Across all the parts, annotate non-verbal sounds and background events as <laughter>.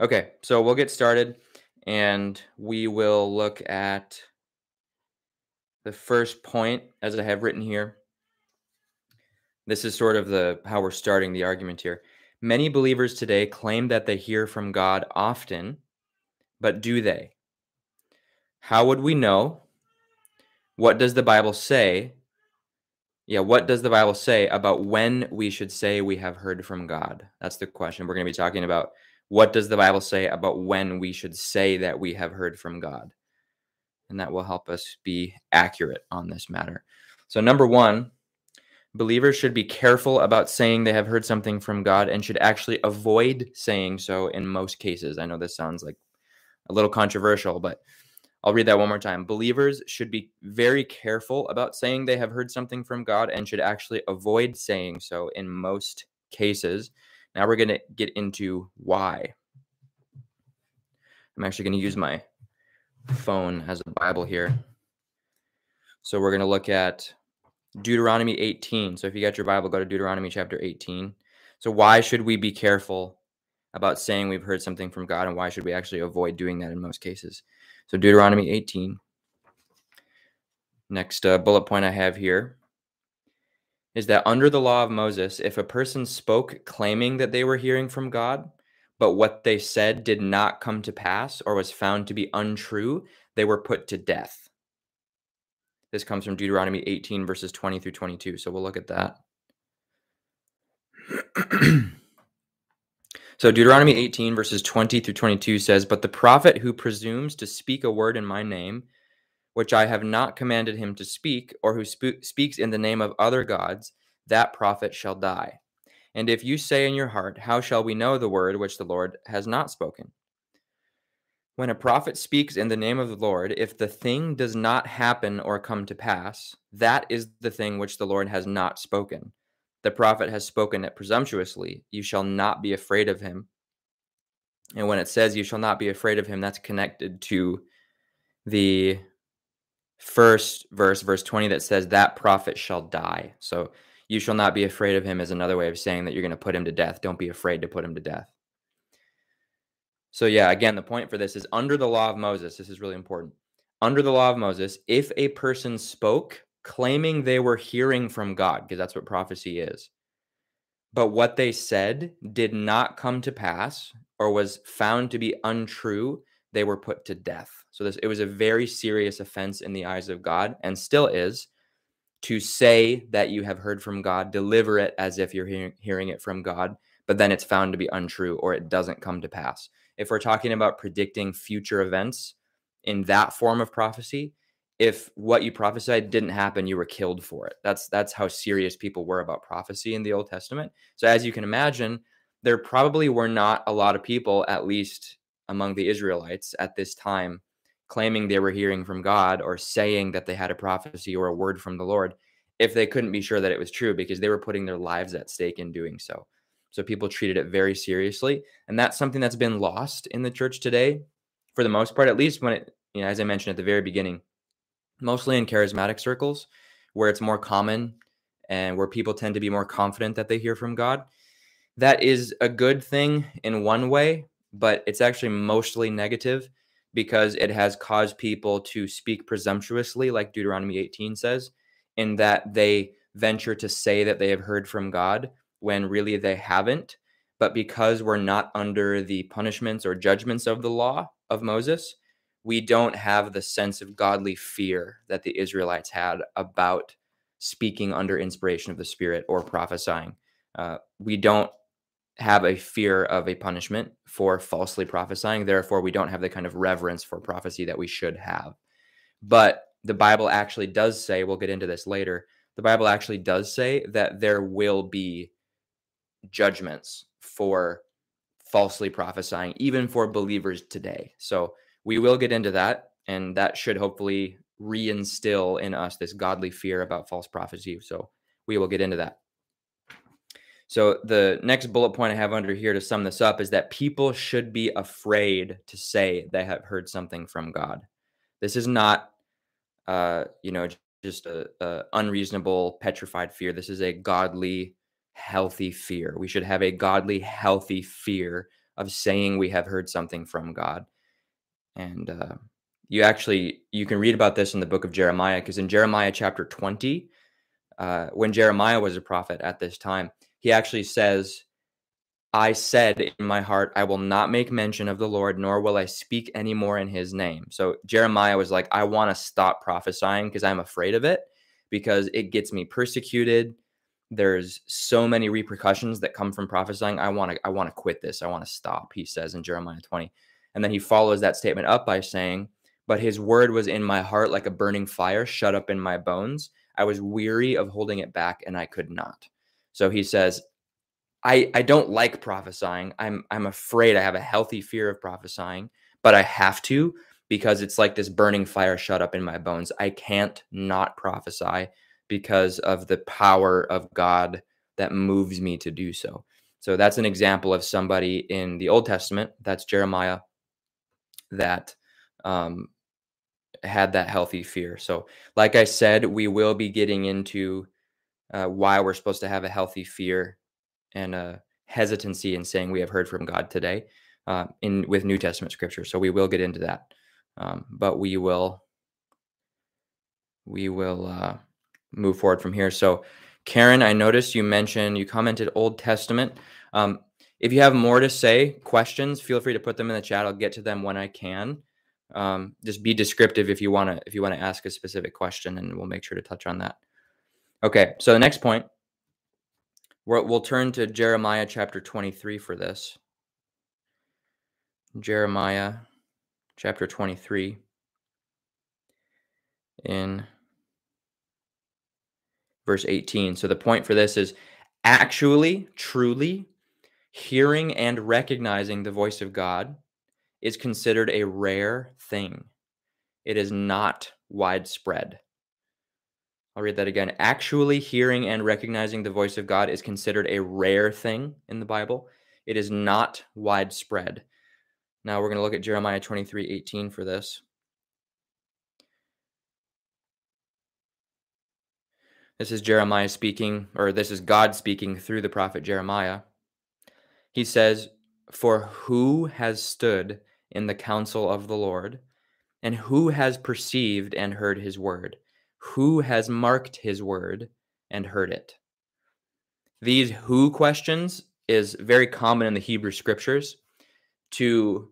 Okay, so we'll get started and we will look at the first point as I have written here. This is sort of the how we're starting the argument here. Many believers today claim that they hear from God often, but do they? How would we know? What does the Bible say? Yeah, what does the Bible say about when we should say we have heard from God? That's the question. We're going to be talking about what does the Bible say about when we should say that we have heard from God? And that will help us be accurate on this matter. So, number one, believers should be careful about saying they have heard something from God and should actually avoid saying so in most cases. I know this sounds like a little controversial, but I'll read that one more time. Believers should be very careful about saying they have heard something from God and should actually avoid saying so in most cases now we're going to get into why. I'm actually going to use my phone as a Bible here. So we're going to look at Deuteronomy 18. So if you got your Bible, go to Deuteronomy chapter 18. So why should we be careful about saying we've heard something from God and why should we actually avoid doing that in most cases? So Deuteronomy 18. Next uh, bullet point I have here is that under the law of Moses, if a person spoke claiming that they were hearing from God, but what they said did not come to pass or was found to be untrue, they were put to death. This comes from Deuteronomy 18, verses 20 through 22. So we'll look at that. <clears throat> so Deuteronomy 18, verses 20 through 22 says, But the prophet who presumes to speak a word in my name, which I have not commanded him to speak, or who sp- speaks in the name of other gods, that prophet shall die. And if you say in your heart, How shall we know the word which the Lord has not spoken? When a prophet speaks in the name of the Lord, if the thing does not happen or come to pass, that is the thing which the Lord has not spoken. The prophet has spoken it presumptuously. You shall not be afraid of him. And when it says you shall not be afraid of him, that's connected to the first verse, verse 20, that says, That prophet shall die. So you shall not be afraid of him is another way of saying that you're going to put him to death. Don't be afraid to put him to death. So, yeah, again, the point for this is under the law of Moses, this is really important. Under the law of Moses, if a person spoke claiming they were hearing from God, because that's what prophecy is, but what they said did not come to pass or was found to be untrue, they were put to death. So this it was a very serious offense in the eyes of God and still is to say that you have heard from God, deliver it as if you're hearing, hearing it from God, but then it's found to be untrue or it doesn't come to pass. If we're talking about predicting future events in that form of prophecy, if what you prophesied didn't happen, you were killed for it. That's that's how serious people were about prophecy in the Old Testament. So as you can imagine, there probably were not a lot of people, at least among the Israelites at this time, claiming they were hearing from God or saying that they had a prophecy or a word from the Lord if they couldn't be sure that it was true because they were putting their lives at stake in doing so. So people treated it very seriously. And that's something that's been lost in the church today for the most part, at least when it, you know, as I mentioned at the very beginning, mostly in charismatic circles where it's more common and where people tend to be more confident that they hear from God. That is a good thing in one way, but it's actually mostly negative because it has caused people to speak presumptuously, like Deuteronomy 18 says, in that they venture to say that they have heard from God when really they haven't. But because we're not under the punishments or judgments of the law of Moses, we don't have the sense of godly fear that the Israelites had about speaking under inspiration of the Spirit or prophesying. Uh, we don't have a fear of a punishment for falsely prophesying. Therefore, we don't have the kind of reverence for prophecy that we should have. But the Bible actually does say, we'll get into this later, the Bible actually does say that there will be judgments for falsely prophesying, even for believers today. So we will get into that, and that should hopefully reinstill in us this godly fear about false prophecy. So we will get into that. So the next bullet point I have under here to sum this up is that people should be afraid to say they have heard something from God. This is not, uh, you know, just a, a unreasonable, petrified fear. This is a godly, healthy fear. We should have a godly, healthy fear of saying we have heard something from God. And uh, you actually you can read about this in the book of Jeremiah because in Jeremiah chapter 20, uh, when Jeremiah was a prophet at this time, he actually says, I said in my heart, I will not make mention of the Lord, nor will I speak anymore in his name. So Jeremiah was like, I want to stop prophesying because I'm afraid of it because it gets me persecuted. There's so many repercussions that come from prophesying. I want to I want to quit this. I want to stop, he says in Jeremiah 20. And then he follows that statement up by saying, But his word was in my heart like a burning fire shut up in my bones. I was weary of holding it back and I could not. So he says, I, I don't like prophesying. I'm I'm afraid I have a healthy fear of prophesying, but I have to because it's like this burning fire shut up in my bones. I can't not prophesy because of the power of God that moves me to do so. So that's an example of somebody in the Old Testament, that's Jeremiah, that um, had that healthy fear. So, like I said, we will be getting into uh, why we're supposed to have a healthy fear and a hesitancy in saying we have heard from God today uh, in with New Testament scripture. So we will get into that, um, but we will we will uh, move forward from here. So, Karen, I noticed you mentioned you commented Old Testament. Um, if you have more to say, questions, feel free to put them in the chat. I'll get to them when I can. Um, just be descriptive if you want to if you want to ask a specific question, and we'll make sure to touch on that. Okay, so the next point, we will turn to Jeremiah chapter 23 for this. Jeremiah chapter 23 in verse 18. So the point for this is actually, truly, hearing and recognizing the voice of God is considered a rare thing. It is not widespread. I'll read that again. Actually hearing and recognizing the voice of God is considered a rare thing in the Bible. It is not widespread. Now we're going to look at Jeremiah 23 18 for this. This is Jeremiah speaking, or this is God speaking through the prophet Jeremiah. He says, For who has stood in the counsel of the Lord? And who has perceived and heard his word? Who has marked his word and heard it? These who questions is very common in the Hebrew scriptures to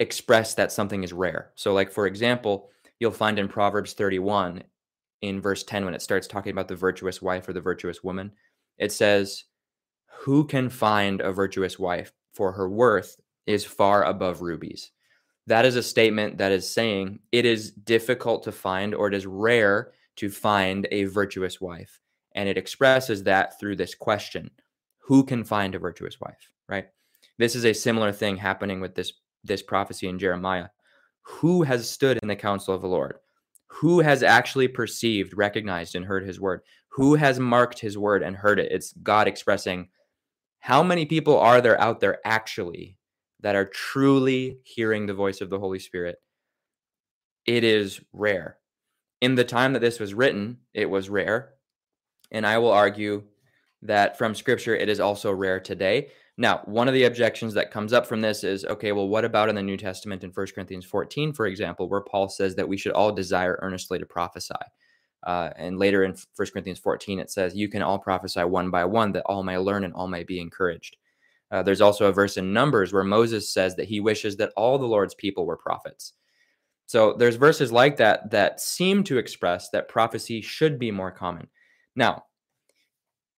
express that something is rare. So, like, for example, you'll find in Proverbs 31 in verse 10 when it starts talking about the virtuous wife or the virtuous woman, it says, Who can find a virtuous wife? For her worth is far above rubies. That is a statement that is saying it is difficult to find or it is rare to find a virtuous wife. And it expresses that through this question Who can find a virtuous wife? Right? This is a similar thing happening with this, this prophecy in Jeremiah. Who has stood in the counsel of the Lord? Who has actually perceived, recognized, and heard his word? Who has marked his word and heard it? It's God expressing how many people are there out there actually that are truly hearing the voice of the Holy Spirit, it is rare. In the time that this was written, it was rare. And I will argue that from scripture, it is also rare today. Now, one of the objections that comes up from this is okay, well, what about in the New Testament in 1 Corinthians 14, for example, where Paul says that we should all desire earnestly to prophesy? Uh, and later in 1 Corinthians 14, it says, You can all prophesy one by one, that all may learn and all may be encouraged. Uh, there's also a verse in Numbers where Moses says that he wishes that all the Lord's people were prophets. So there's verses like that that seem to express that prophecy should be more common. Now,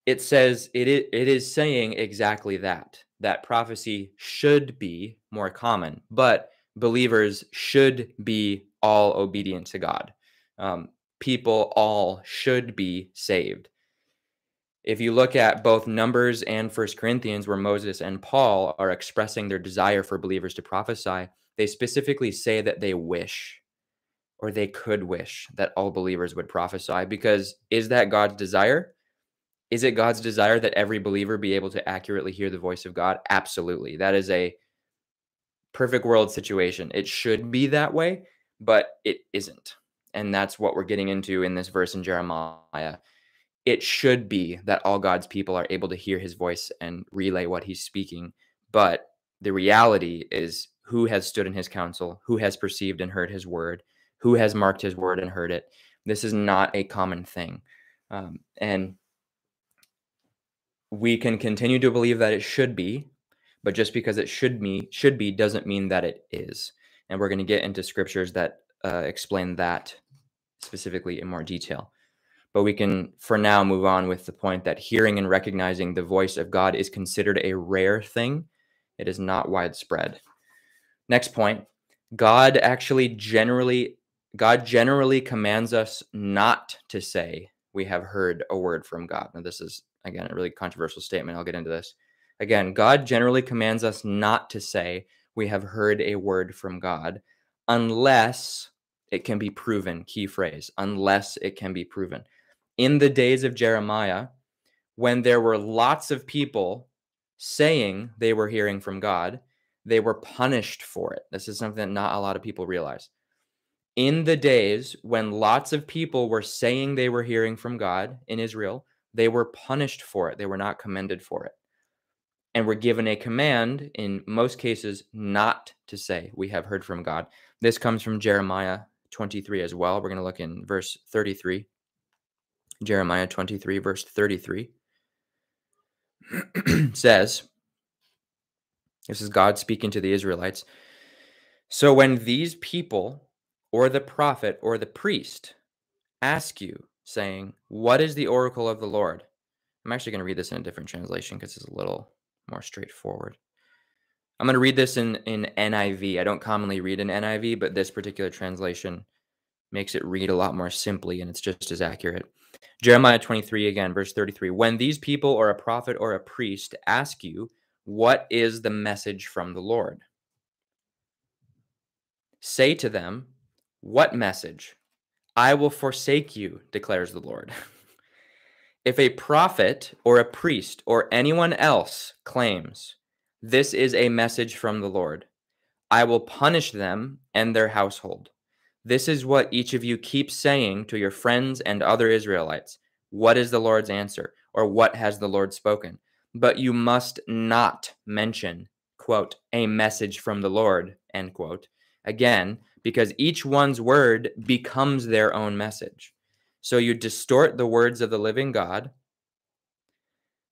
it says it is, it is saying exactly that that prophecy should be more common, but believers should be all obedient to God. Um, people all should be saved if you look at both numbers and first corinthians where moses and paul are expressing their desire for believers to prophesy they specifically say that they wish or they could wish that all believers would prophesy. Because is that god's desire? Is it god's desire that every believer be able to accurately hear the voice of god? Absolutely. That is a perfect world situation. It should be that way but it isn't. And that's what we're getting into in this verse in jeremiah it should be that all God's people are able to hear his voice and relay what he's speaking. But The reality is who has stood in his counsel, who has perceived and heard his word, who has marked his word and heard it. This is not a common thing. Um, and we can continue to believe that it should be, but just because it should be should be doesn't mean that it is. And we're going to get into scriptures that uh, explain that specifically in more detail. But we can, for now, move on with the point that hearing and recognizing the voice of God is considered a rare thing. It is not widespread. Next point God actually generally God generally commands us not to say we have heard a word from God. Now, this is again a really controversial statement. I'll get into this. Again, God generally commands us not to say we have heard a word from God unless it can be proven. Key phrase, unless it can be proven. In the days of Jeremiah, when there were lots of people saying they were hearing from God, they were punished for it. This is something that not a lot of people realize. In the days when lots of people were saying they were hearing from God in Israel, they were punished for it. They were not commended for it. And were given a command, in most cases, not to say, We have heard from God. This comes from Jeremiah 23 as well. We're going to look in verse 33. Jeremiah 23, verse 33 <clears throat> says, This is God speaking to the Israelites. So when these people, or the prophet, or the priest ask you, saying, What is the oracle of the Lord? I'm actually going to read this in a different translation because it's a little more straightforward. I'm going to read this in, in NIV. I don't commonly read in NIV, but this particular translation makes it read a lot more simply and it's just as accurate. Jeremiah 23 again, verse 33. When these people or a prophet or a priest ask you, What is the message from the Lord? Say to them, What message? I will forsake you, declares the Lord. <laughs> if a prophet or a priest or anyone else claims, This is a message from the Lord, I will punish them and their household. This is what each of you keeps saying to your friends and other Israelites. What is the Lord's answer? Or what has the Lord spoken? But you must not mention, quote, a message from the Lord, end quote. Again, because each one's word becomes their own message. So you distort the words of the living God,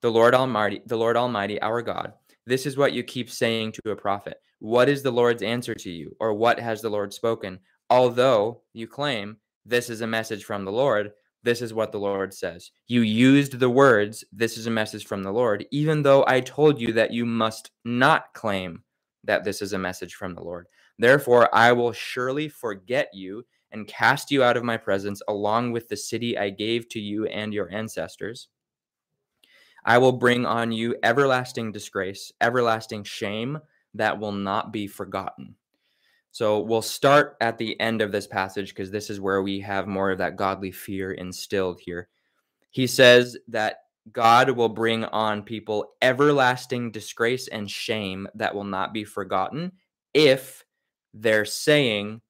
the Lord Almighty, the Lord Almighty, our God. This is what you keep saying to a prophet. What is the Lord's answer to you? Or what has the Lord spoken? Although you claim this is a message from the Lord, this is what the Lord says. You used the words, this is a message from the Lord, even though I told you that you must not claim that this is a message from the Lord. Therefore, I will surely forget you and cast you out of my presence along with the city I gave to you and your ancestors. I will bring on you everlasting disgrace, everlasting shame that will not be forgotten. So we'll start at the end of this passage because this is where we have more of that godly fear instilled here. He says that God will bring on people everlasting disgrace and shame that will not be forgotten if they're saying,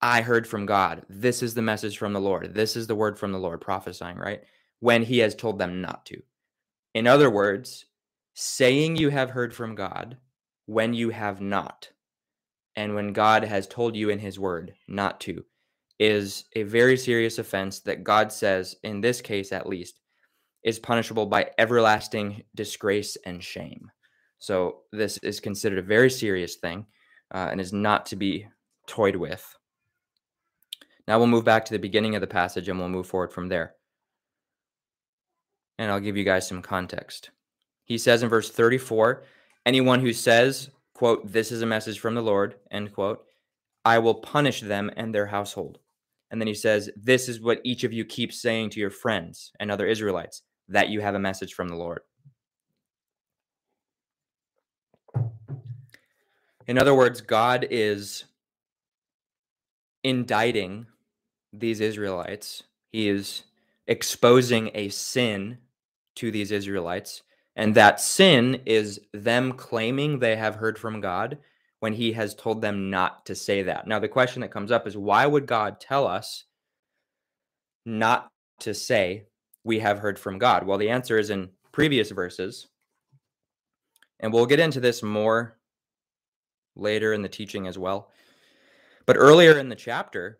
I heard from God. This is the message from the Lord. This is the word from the Lord, prophesying, right? When he has told them not to. In other words, saying you have heard from God when you have not, and when God has told you in his word not to, is a very serious offense that God says, in this case at least, is punishable by everlasting disgrace and shame. So, this is considered a very serious thing uh, and is not to be toyed with. Now we'll move back to the beginning of the passage and we'll move forward from there. And I'll give you guys some context. He says in verse 34 anyone who says, quote, this is a message from the Lord, end quote, I will punish them and their household. And then he says, This is what each of you keeps saying to your friends and other Israelites, that you have a message from the Lord. In other words, God is indicting these Israelites. He is exposing a sin to these Israelites. And that sin is them claiming they have heard from God when he has told them not to say that. Now, the question that comes up is why would God tell us not to say we have heard from God? Well, the answer is in previous verses. And we'll get into this more later in the teaching as well. But earlier in the chapter,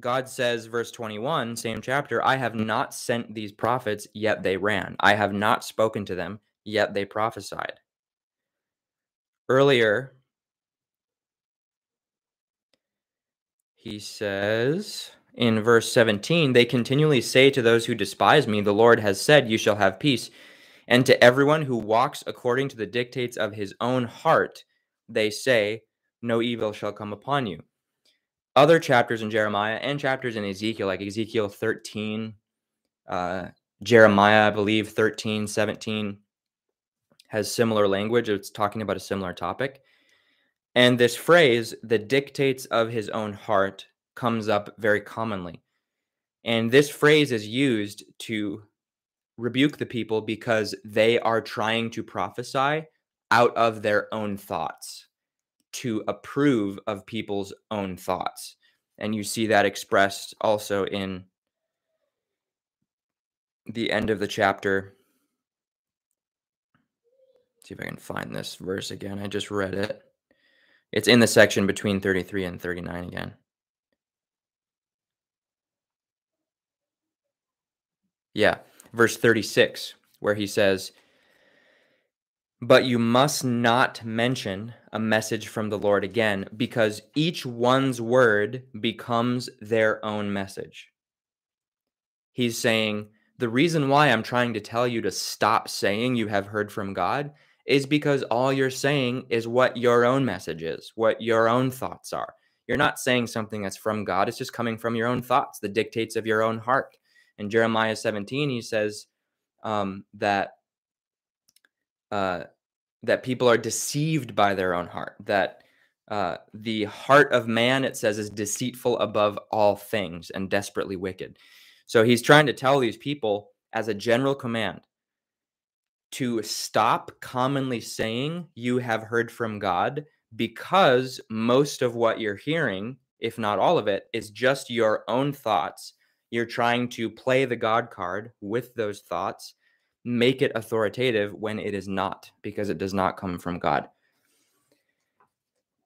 God says, verse 21, same chapter, I have not sent these prophets, yet they ran. I have not spoken to them, yet they prophesied. Earlier, he says in verse 17, they continually say to those who despise me, The Lord has said, You shall have peace. And to everyone who walks according to the dictates of his own heart, they say, No evil shall come upon you other chapters in Jeremiah and chapters in Ezekiel, like Ezekiel 13, uh, Jeremiah, I believe, 13, 17, has similar language. It's talking about a similar topic. And this phrase, the dictates of his own heart, comes up very commonly. And this phrase is used to rebuke the people because they are trying to prophesy out of their own thoughts to approve of people's own thoughts. And you see that expressed also in the end of the chapter. Let's see if I can find this verse again. I just read it. It's in the section between 33 and 39 again. Yeah, verse 36, where he says, but you must not mention a message from the Lord again because each one's word becomes their own message. He's saying, The reason why I'm trying to tell you to stop saying you have heard from God is because all you're saying is what your own message is, what your own thoughts are. You're not saying something that's from God, it's just coming from your own thoughts, the dictates of your own heart. In Jeremiah 17, he says um, that uh, that people are deceived by their own heart, that uh, the heart of man, it says, is deceitful above all things and desperately wicked. So he's trying to tell these people, as a general command, to stop commonly saying you have heard from God because most of what you're hearing, if not all of it, is just your own thoughts. You're trying to play the God card with those thoughts make it authoritative when it is not, because it does not come from God.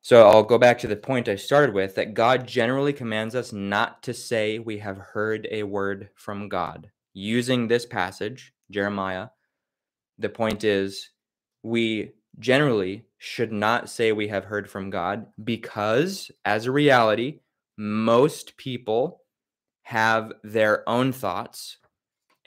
So I'll go back to the point I started with that God generally commands us not to say we have heard a word from God. Using this passage, Jeremiah, the point is we generally should not say we have heard from God because, as a reality, most people have their own thoughts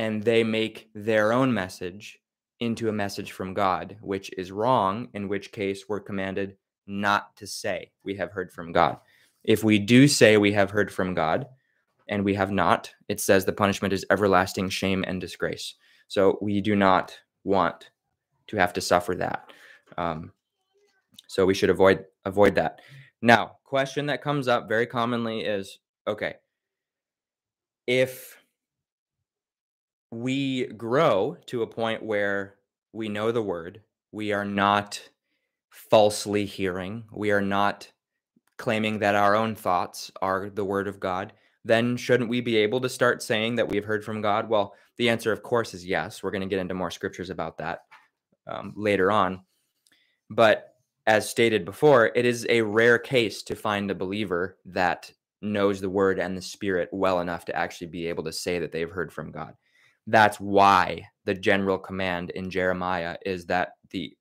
and they make their own message into a message from God, which is wrong, in which case we're commanded not to say we have heard from God. If we do say we have heard from God and we have not, it says the punishment is everlasting shame and disgrace. So we do not want to have to suffer that. Um, so we should avoid avoid that. Now, question that comes up very commonly is okay, if we grow to a point where we know the word, we are not falsely hearing, we are not claiming that our own thoughts are the word of God, then shouldn't we be able to start saying that we've heard from God? Well, the answer, of course, is yes. We're going to get into more scriptures about that um, later on. But as stated before, it is a rare case to find a believer that knows the word and the spirit well enough to actually be able to say that they've heard from God. That's why the general command in Jeremiah is that the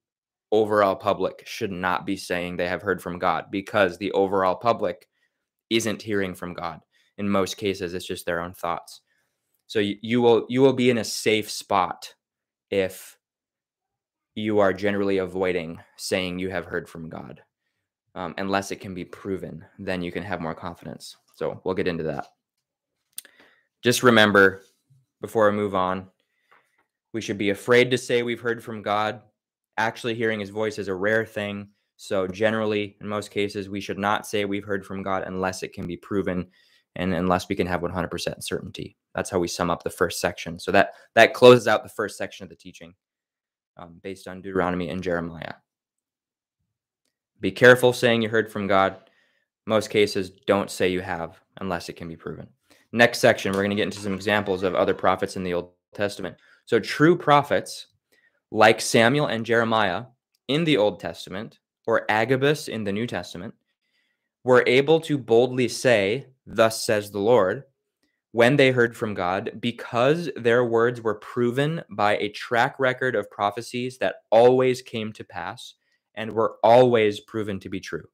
overall public should not be saying they have heard from God because the overall public isn't hearing from God. In most cases, it's just their own thoughts. So you, you will you will be in a safe spot if you are generally avoiding saying you have heard from God, um, unless it can be proven. Then you can have more confidence. So we'll get into that. Just remember before I move on. We should be afraid to say we've heard from God. Actually, hearing his voice is a rare thing. So, generally, in most cases, we should not say we've heard from God unless it can be proven and unless we can have 100% certainty. That's how we sum up the first section. So, that, that closes out the first section of the teaching um, based on Deuteronomy and Jeremiah. Be careful saying you heard from God. Most cases, don't say you have unless it can be proven. Next section, we're going to get into some examples of other prophets in the Old Testament. So, true prophets like Samuel and Jeremiah in the Old Testament or Agabus in the New Testament, were able to boldly say, Thus says the Lord, when they heard from God, because their words were proven by a track record of prophecies that always came to pass and were always proven to be true.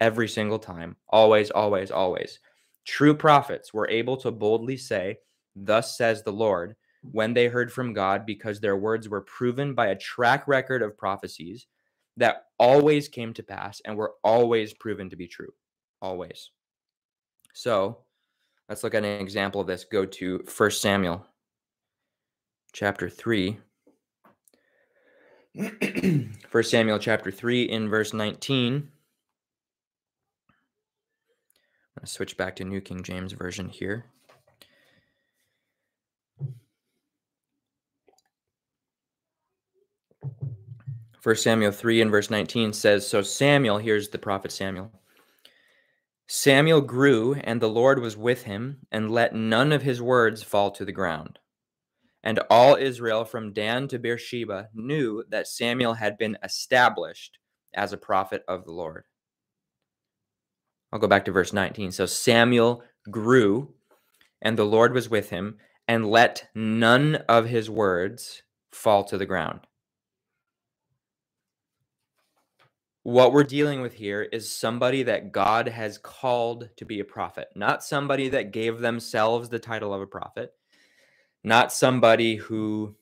Every single time, always, always, always. True prophets were able to boldly say, Thus says the Lord, when they heard from God, because their words were proven by a track record of prophecies that always came to pass and were always proven to be true. Always. So let's look at an example of this. Go to 1 Samuel chapter 3. <clears throat> 1 Samuel chapter 3 in verse 19. I'm going to switch back to New King James Version here. First Samuel 3 and verse 19 says, So Samuel, here's the prophet Samuel. Samuel grew, and the Lord was with him, and let none of his words fall to the ground. And all Israel from Dan to Beersheba knew that Samuel had been established as a prophet of the Lord. I'll go back to verse 19. So Samuel grew, and the Lord was with him, and let none of his words fall to the ground. what we're dealing with here is somebody that God has called to be a prophet, not somebody that gave themselves the title of a prophet, not somebody who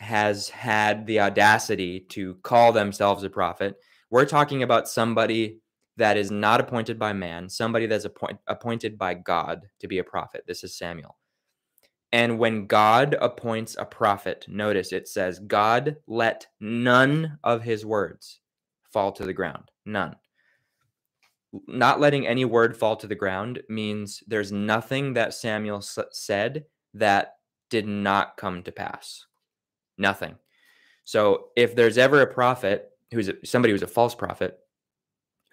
has had the audacity to call themselves a prophet. We're talking about somebody that is not appointed by man, somebody that's appoint, appointed by God to be a prophet. This is Samuel. And when God appoints a prophet, notice it says, God let none of his words fall to the ground. None. Not letting any word fall to the ground means there's nothing that Samuel s- said that did not come to pass. Nothing. So if there's ever a prophet who's a, somebody who's a false prophet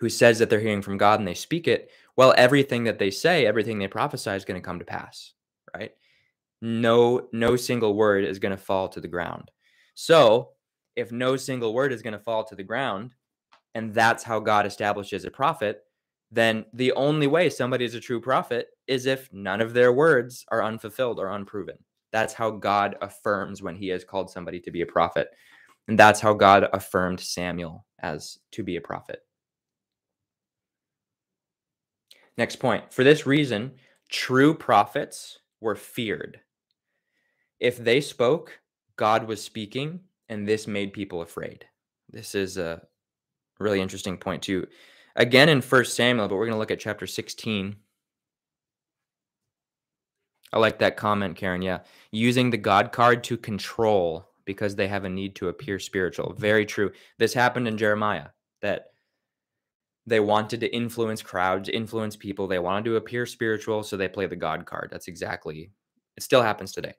who says that they're hearing from God and they speak it, well, everything that they say, everything they prophesy is going to come to pass, right? No, no single word is going to fall to the ground. So if no single word is going to fall to the ground, and that's how God establishes a prophet, then the only way somebody is a true prophet is if none of their words are unfulfilled or unproven. That's how God affirms when he has called somebody to be a prophet. And that's how God affirmed Samuel as to be a prophet. Next point. For this reason, true prophets were feared. If they spoke, God was speaking, and this made people afraid. This is a really interesting point too. Again in First Samuel, but we're going to look at chapter 16. I like that comment, Karen. Yeah. Using the God card to control because they have a need to appear spiritual. Very true. This happened in Jeremiah that they wanted to influence crowds, influence people. They wanted to appear spiritual, so they play the God card. That's exactly it still happens today.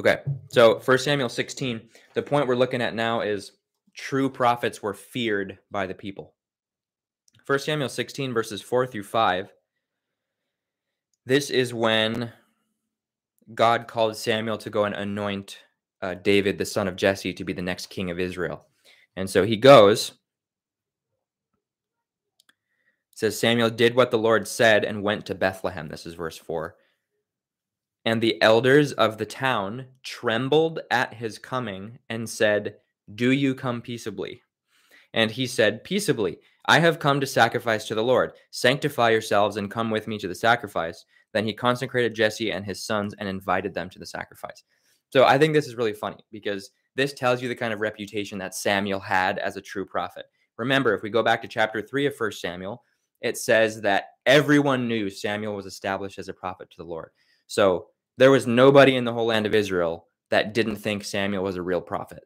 Okay. So First Samuel 16, the point we're looking at now is true prophets were feared by the people. 1 Samuel 16, verses 4 through 5. This is when God called Samuel to go and anoint uh, David, the son of Jesse, to be the next king of Israel. And so he goes. It says Samuel did what the Lord said and went to Bethlehem. This is verse 4. And the elders of the town trembled at his coming and said, do you come peaceably? And he said, Peaceably, I have come to sacrifice to the Lord. Sanctify yourselves and come with me to the sacrifice. Then he consecrated Jesse and his sons and invited them to the sacrifice. So I think this is really funny because this tells you the kind of reputation that Samuel had as a true prophet. Remember, if we go back to chapter 3 of 1 Samuel, it says that everyone knew Samuel was established as a prophet to the Lord. So there was nobody in the whole land of Israel that didn't think Samuel was a real prophet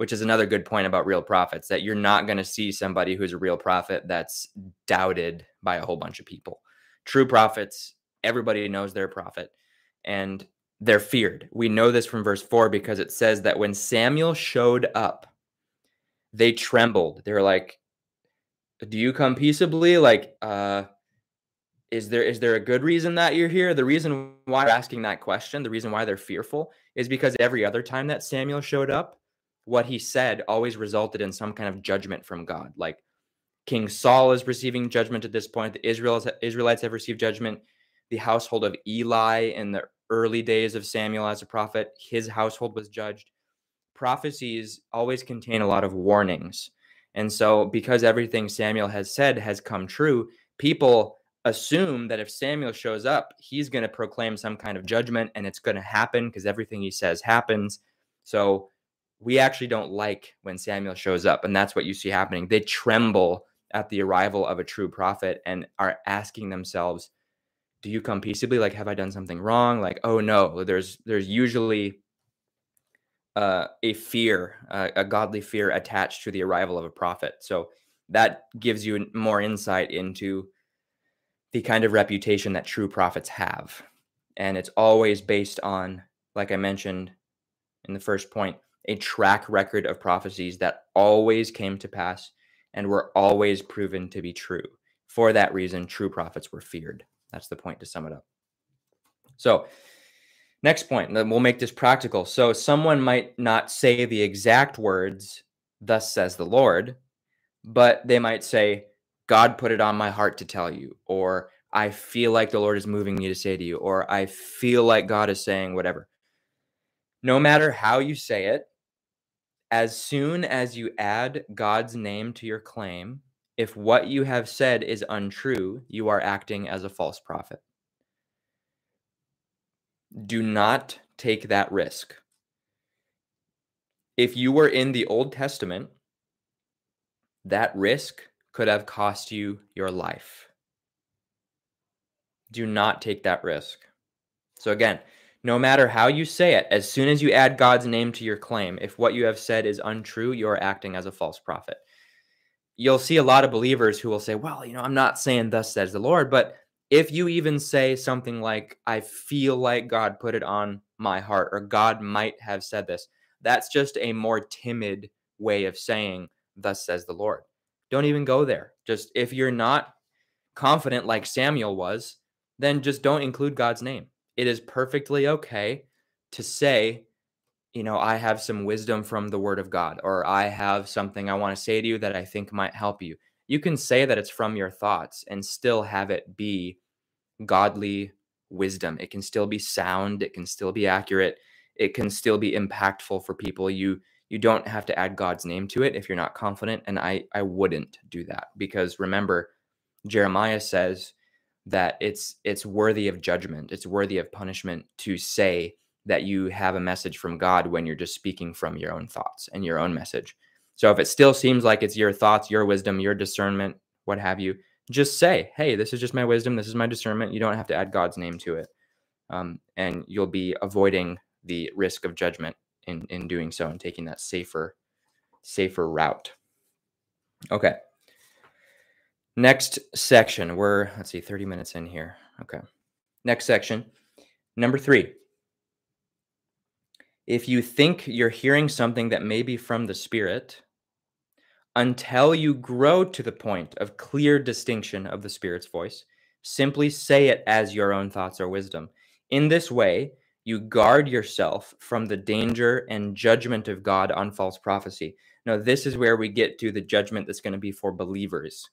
which is another good point about real prophets that you're not going to see somebody who's a real prophet that's doubted by a whole bunch of people. True prophets, everybody knows they're a prophet and they're feared. We know this from verse 4 because it says that when Samuel showed up, they trembled. They were like, "Do you come peaceably?" Like, uh is there is there a good reason that you're here? The reason why they're asking that question, the reason why they're fearful is because every other time that Samuel showed up, what he said always resulted in some kind of judgment from God. Like King Saul is receiving judgment at this point. The Israelites, Israelites have received judgment. The household of Eli in the early days of Samuel as a prophet, his household was judged. Prophecies always contain a lot of warnings. And so, because everything Samuel has said has come true, people assume that if Samuel shows up, he's going to proclaim some kind of judgment and it's going to happen because everything he says happens. So, we actually don't like when Samuel shows up. And that's what you see happening. They tremble at the arrival of a true prophet and are asking themselves, do you come peaceably? Like, have I done something wrong? Like, oh no, there's there's usually uh, a fear, uh, a godly fear attached to the arrival of a prophet. So that gives you more insight into the kind of reputation that true prophets have. And it's always based on, like I mentioned in the first point, a track record of prophecies that always came to pass and were always proven to be true. For that reason, true prophets were feared. That's the point to sum it up. So, next point, we'll make this practical. So, someone might not say the exact words, thus says the Lord, but they might say, God put it on my heart to tell you, or I feel like the Lord is moving me to say to you, or I feel like God is saying whatever. No matter how you say it, as soon as you add God's name to your claim, if what you have said is untrue, you are acting as a false prophet. Do not take that risk. If you were in the Old Testament, that risk could have cost you your life. Do not take that risk. So, again, no matter how you say it, as soon as you add God's name to your claim, if what you have said is untrue, you are acting as a false prophet. You'll see a lot of believers who will say, Well, you know, I'm not saying thus says the Lord, but if you even say something like, I feel like God put it on my heart, or God might have said this, that's just a more timid way of saying, Thus says the Lord. Don't even go there. Just if you're not confident like Samuel was, then just don't include God's name it is perfectly okay to say, you know, I have some wisdom from the word of God, or I have something I want to say to you that I think might help you. You can say that it's from your thoughts and still have it be godly wisdom. It can still be sound, it can still be accurate, it can still be impactful for people. You you don't have to add God's name to it if you're not confident and I I wouldn't do that because remember Jeremiah says that it's it's worthy of judgment it's worthy of punishment to say that you have a message from god when you're just speaking from your own thoughts and your own message so if it still seems like it's your thoughts your wisdom your discernment what have you just say hey this is just my wisdom this is my discernment you don't have to add god's name to it um, and you'll be avoiding the risk of judgment in in doing so and taking that safer safer route okay Next section, we're, let's see, 30 minutes in here. Okay. Next section, number three. If you think you're hearing something that may be from the Spirit, until you grow to the point of clear distinction of the Spirit's voice, simply say it as your own thoughts or wisdom. In this way, you guard yourself from the danger and judgment of God on false prophecy. Now, this is where we get to the judgment that's going to be for believers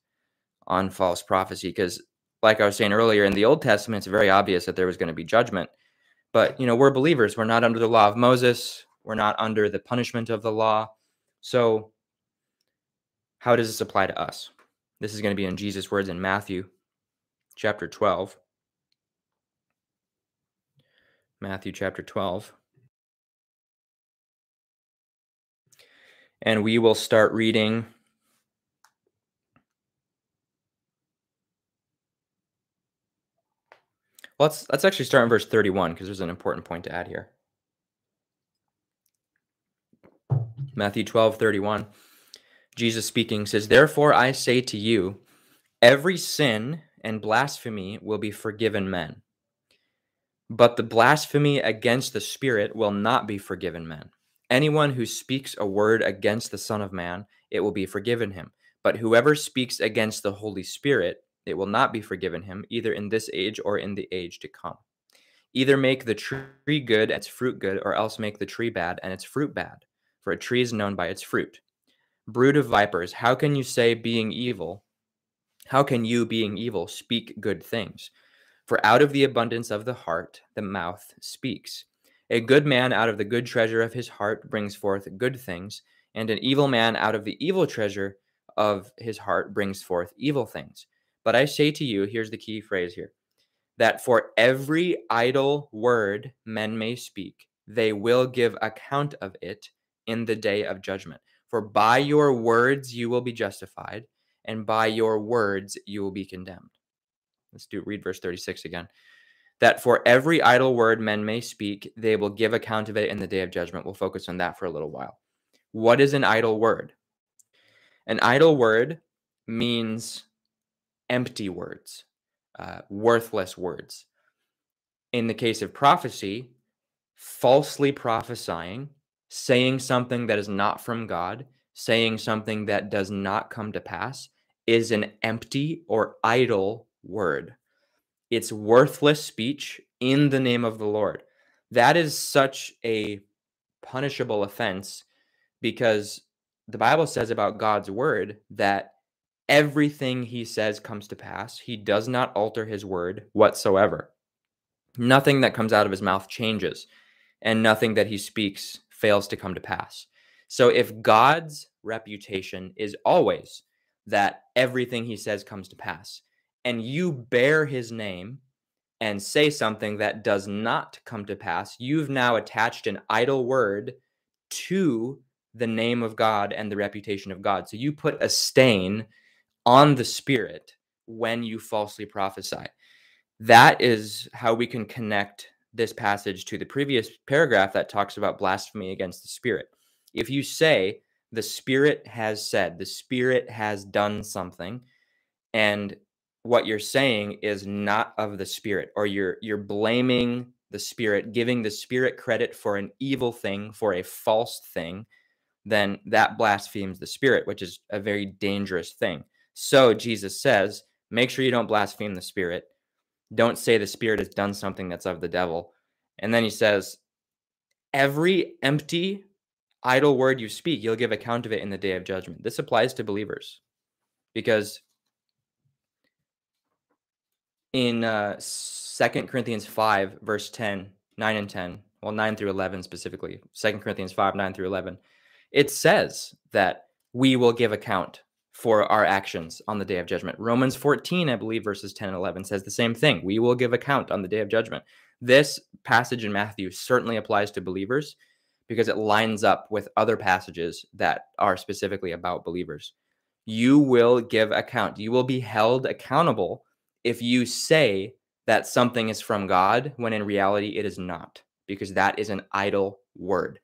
on false prophecy because like I was saying earlier in the Old Testament it's very obvious that there was going to be judgment but you know we're believers we're not under the law of Moses we're not under the punishment of the law so how does this apply to us this is going to be in Jesus words in Matthew chapter 12 Matthew chapter 12 and we will start reading let's let's actually start in verse 31 because there's an important point to add here. Matthew 12, 31. Jesus speaking says, Therefore I say to you, every sin and blasphemy will be forgiven men. But the blasphemy against the Spirit will not be forgiven men. Anyone who speaks a word against the Son of Man, it will be forgiven him. But whoever speaks against the Holy Spirit, it will not be forgiven him, either in this age or in the age to come. Either make the tree good its fruit good, or else make the tree bad and its fruit bad. for a tree is known by its fruit. Brood of vipers, how can you say, being evil, how can you, being evil, speak good things? For out of the abundance of the heart, the mouth speaks. A good man out of the good treasure of his heart brings forth good things, and an evil man out of the evil treasure of his heart brings forth evil things. But I say to you, here's the key phrase here that for every idle word men may speak, they will give account of it in the day of judgment. For by your words you will be justified, and by your words you will be condemned. Let's do read verse 36 again. That for every idle word men may speak, they will give account of it in the day of judgment. We'll focus on that for a little while. What is an idle word? An idle word means empty words, uh, worthless words. In the case of prophecy, falsely prophesying, saying something that is not from God, saying something that does not come to pass, is an empty or idle word. It's worthless speech in the name of the Lord. That is such a punishable offense because the Bible says about God's word that everything he says comes to pass. He does not alter his word whatsoever. Nothing that comes out of his mouth changes, and nothing that he speaks fails to come to pass. So if God's reputation is always that everything he says comes to pass, and you bear his name and say something that does not come to pass, you've now attached an idle word to the name of God and the reputation of God. So you put a stain on the spirit when you falsely prophesy. That is how we can connect this passage to the previous paragraph that talks about blasphemy against the spirit. If you say, the spirit has said, the spirit has done something, and what you're saying is not of the spirit, or you're you're blaming the spirit, giving the spirit credit for an evil thing, for a false thing, then that blasphemes the spirit, which is a very dangerous thing. So Jesus says, make sure you don't blaspheme the spirit. Don't say the spirit has done something that's of the devil. And then he says, every empty, idle word you speak, you'll give account of it in the day of judgment. This applies to believers because in uh, 2 Corinthians 5, verse 10, 9 and 10, well, 9 through 11 specifically, 2 Corinthians 5, 9 through 11, it says that we will give account for our actions on the day of judgment. Romans 14, I believe, verses 10 and 11 says the same thing. We will give account on the day of judgment. This passage in Matthew certainly applies to believers because it lines up with other passages that are specifically about believers. You will give account. You will be held accountable if you say that something is from God when in reality it is not, because that is an idle word.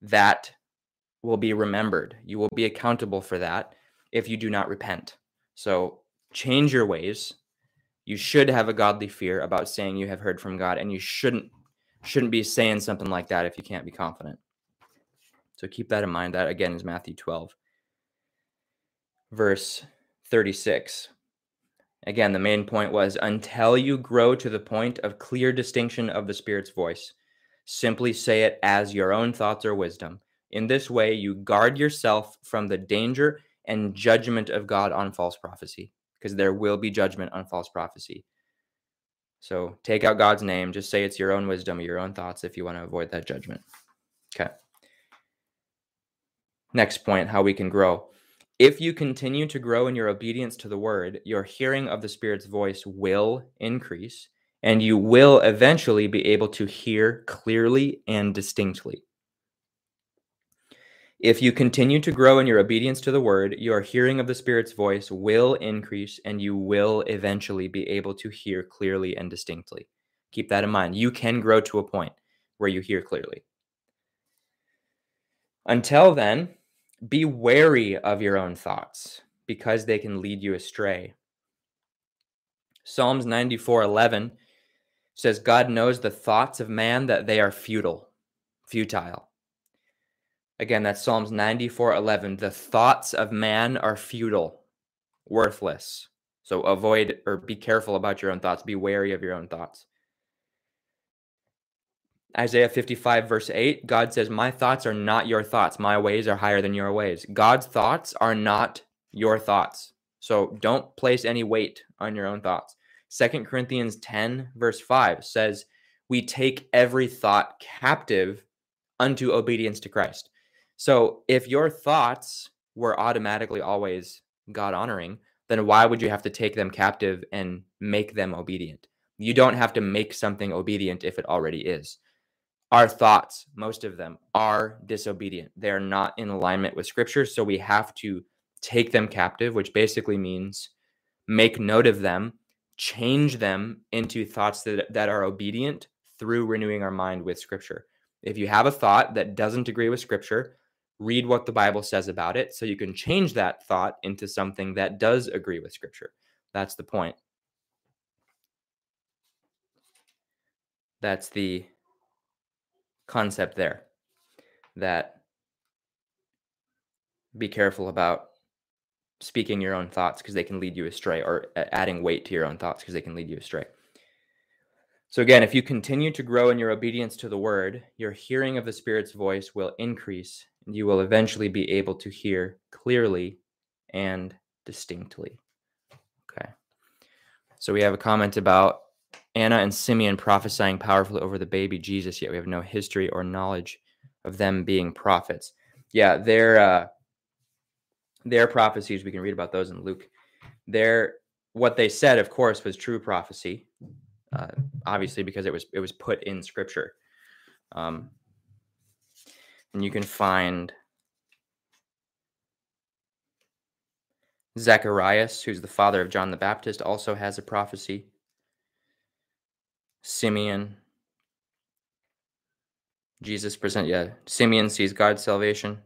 That will be remembered. You will be accountable for that if you do not repent. So change your ways. You should have a godly fear about saying you have heard from God, and you shouldn't shouldn't be saying something like that if you can't be confident. So keep that in mind. That again is Matthew 12, verse 36. Again, the main point was until you grow to the point of clear distinction of the Spirit's voice, simply say it as your own thoughts or wisdom. In this way, you guard yourself from the danger and judgment of God on false prophecy, because there will be judgment on false prophecy. So take out God's name, just say it's your own wisdom, your own thoughts if you want to avoid that judgment. Okay. Next point how we can grow. If you continue to grow in your obedience to the word, your hearing of the Spirit's voice will increase, and you will eventually be able to hear clearly and distinctly. If you continue to grow in your obedience to the word, your hearing of the Spirit's voice will increase and you will eventually be able to hear clearly and distinctly. Keep that in mind. You can grow to a point where you hear clearly. Until then, be wary of your own thoughts because they can lead you astray. Psalms 94:11 says God knows the thoughts of man that they are futile, futile. Again, that's Psalms 94 11. The thoughts of man are futile, worthless. So avoid or be careful about your own thoughts. Be wary of your own thoughts. Isaiah 55, verse 8, God says, My thoughts are not your thoughts. My ways are higher than your ways. God's thoughts are not your thoughts. So don't place any weight on your own thoughts. Second Corinthians 10, verse 5 says, We take every thought captive unto obedience to Christ. So if your thoughts were automatically always God honoring, then why would you have to take them captive and make them obedient? You don't have to make something obedient if it already is. Our thoughts, most of them, are disobedient. They are not in alignment with scripture. So we have to take them captive, which basically means make note of them, change them into thoughts that, that are obedient through renewing our mind with scripture. If you have a thought that doesn't agree with scripture, read what the Bible says about it so you can change that thought into something that does agree with scripture. That's the point. That's the concept there. That be careful about speaking your own thoughts because they can lead you astray or adding weight to your own thoughts because they can lead you astray. So, again, if you continue to grow in your obedience to the word, your hearing of the Spirit's voice will increase and you will eventually be able to hear clearly and distinctly. Okay. So, we have a comment about Anna and Simeon prophesying powerfully over the baby Jesus, yet we have no history or knowledge of them being prophets. Yeah, their uh, their prophecies we can read about those in Luke. Their what they said, of course, was true prophecy, uh, obviously because it was it was put in Scripture. Um, and you can find Zacharias, who's the father of John the Baptist, also has a prophecy. Simeon. Jesus present, yeah. Simeon sees God's salvation.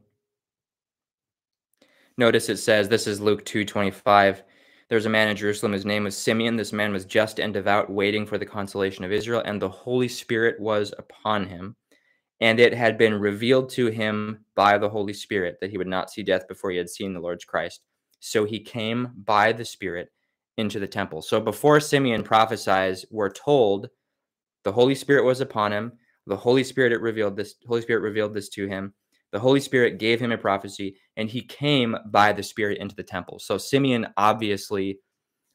Notice it says, this is Luke 2.25. There was a man in Jerusalem, his name was Simeon. This man was just and devout, waiting for the consolation of Israel, and the Holy Spirit was upon him. And it had been revealed to him by the Holy Spirit that he would not see death before he had seen the Lord's Christ. So he came by the Spirit into the temple. So before Simeon prophesies, we're told the Holy Spirit was upon him. The Holy Spirit it revealed this. Holy Spirit revealed this to him. The Holy Spirit gave him a prophecy, and he came by the Spirit into the temple. So Simeon obviously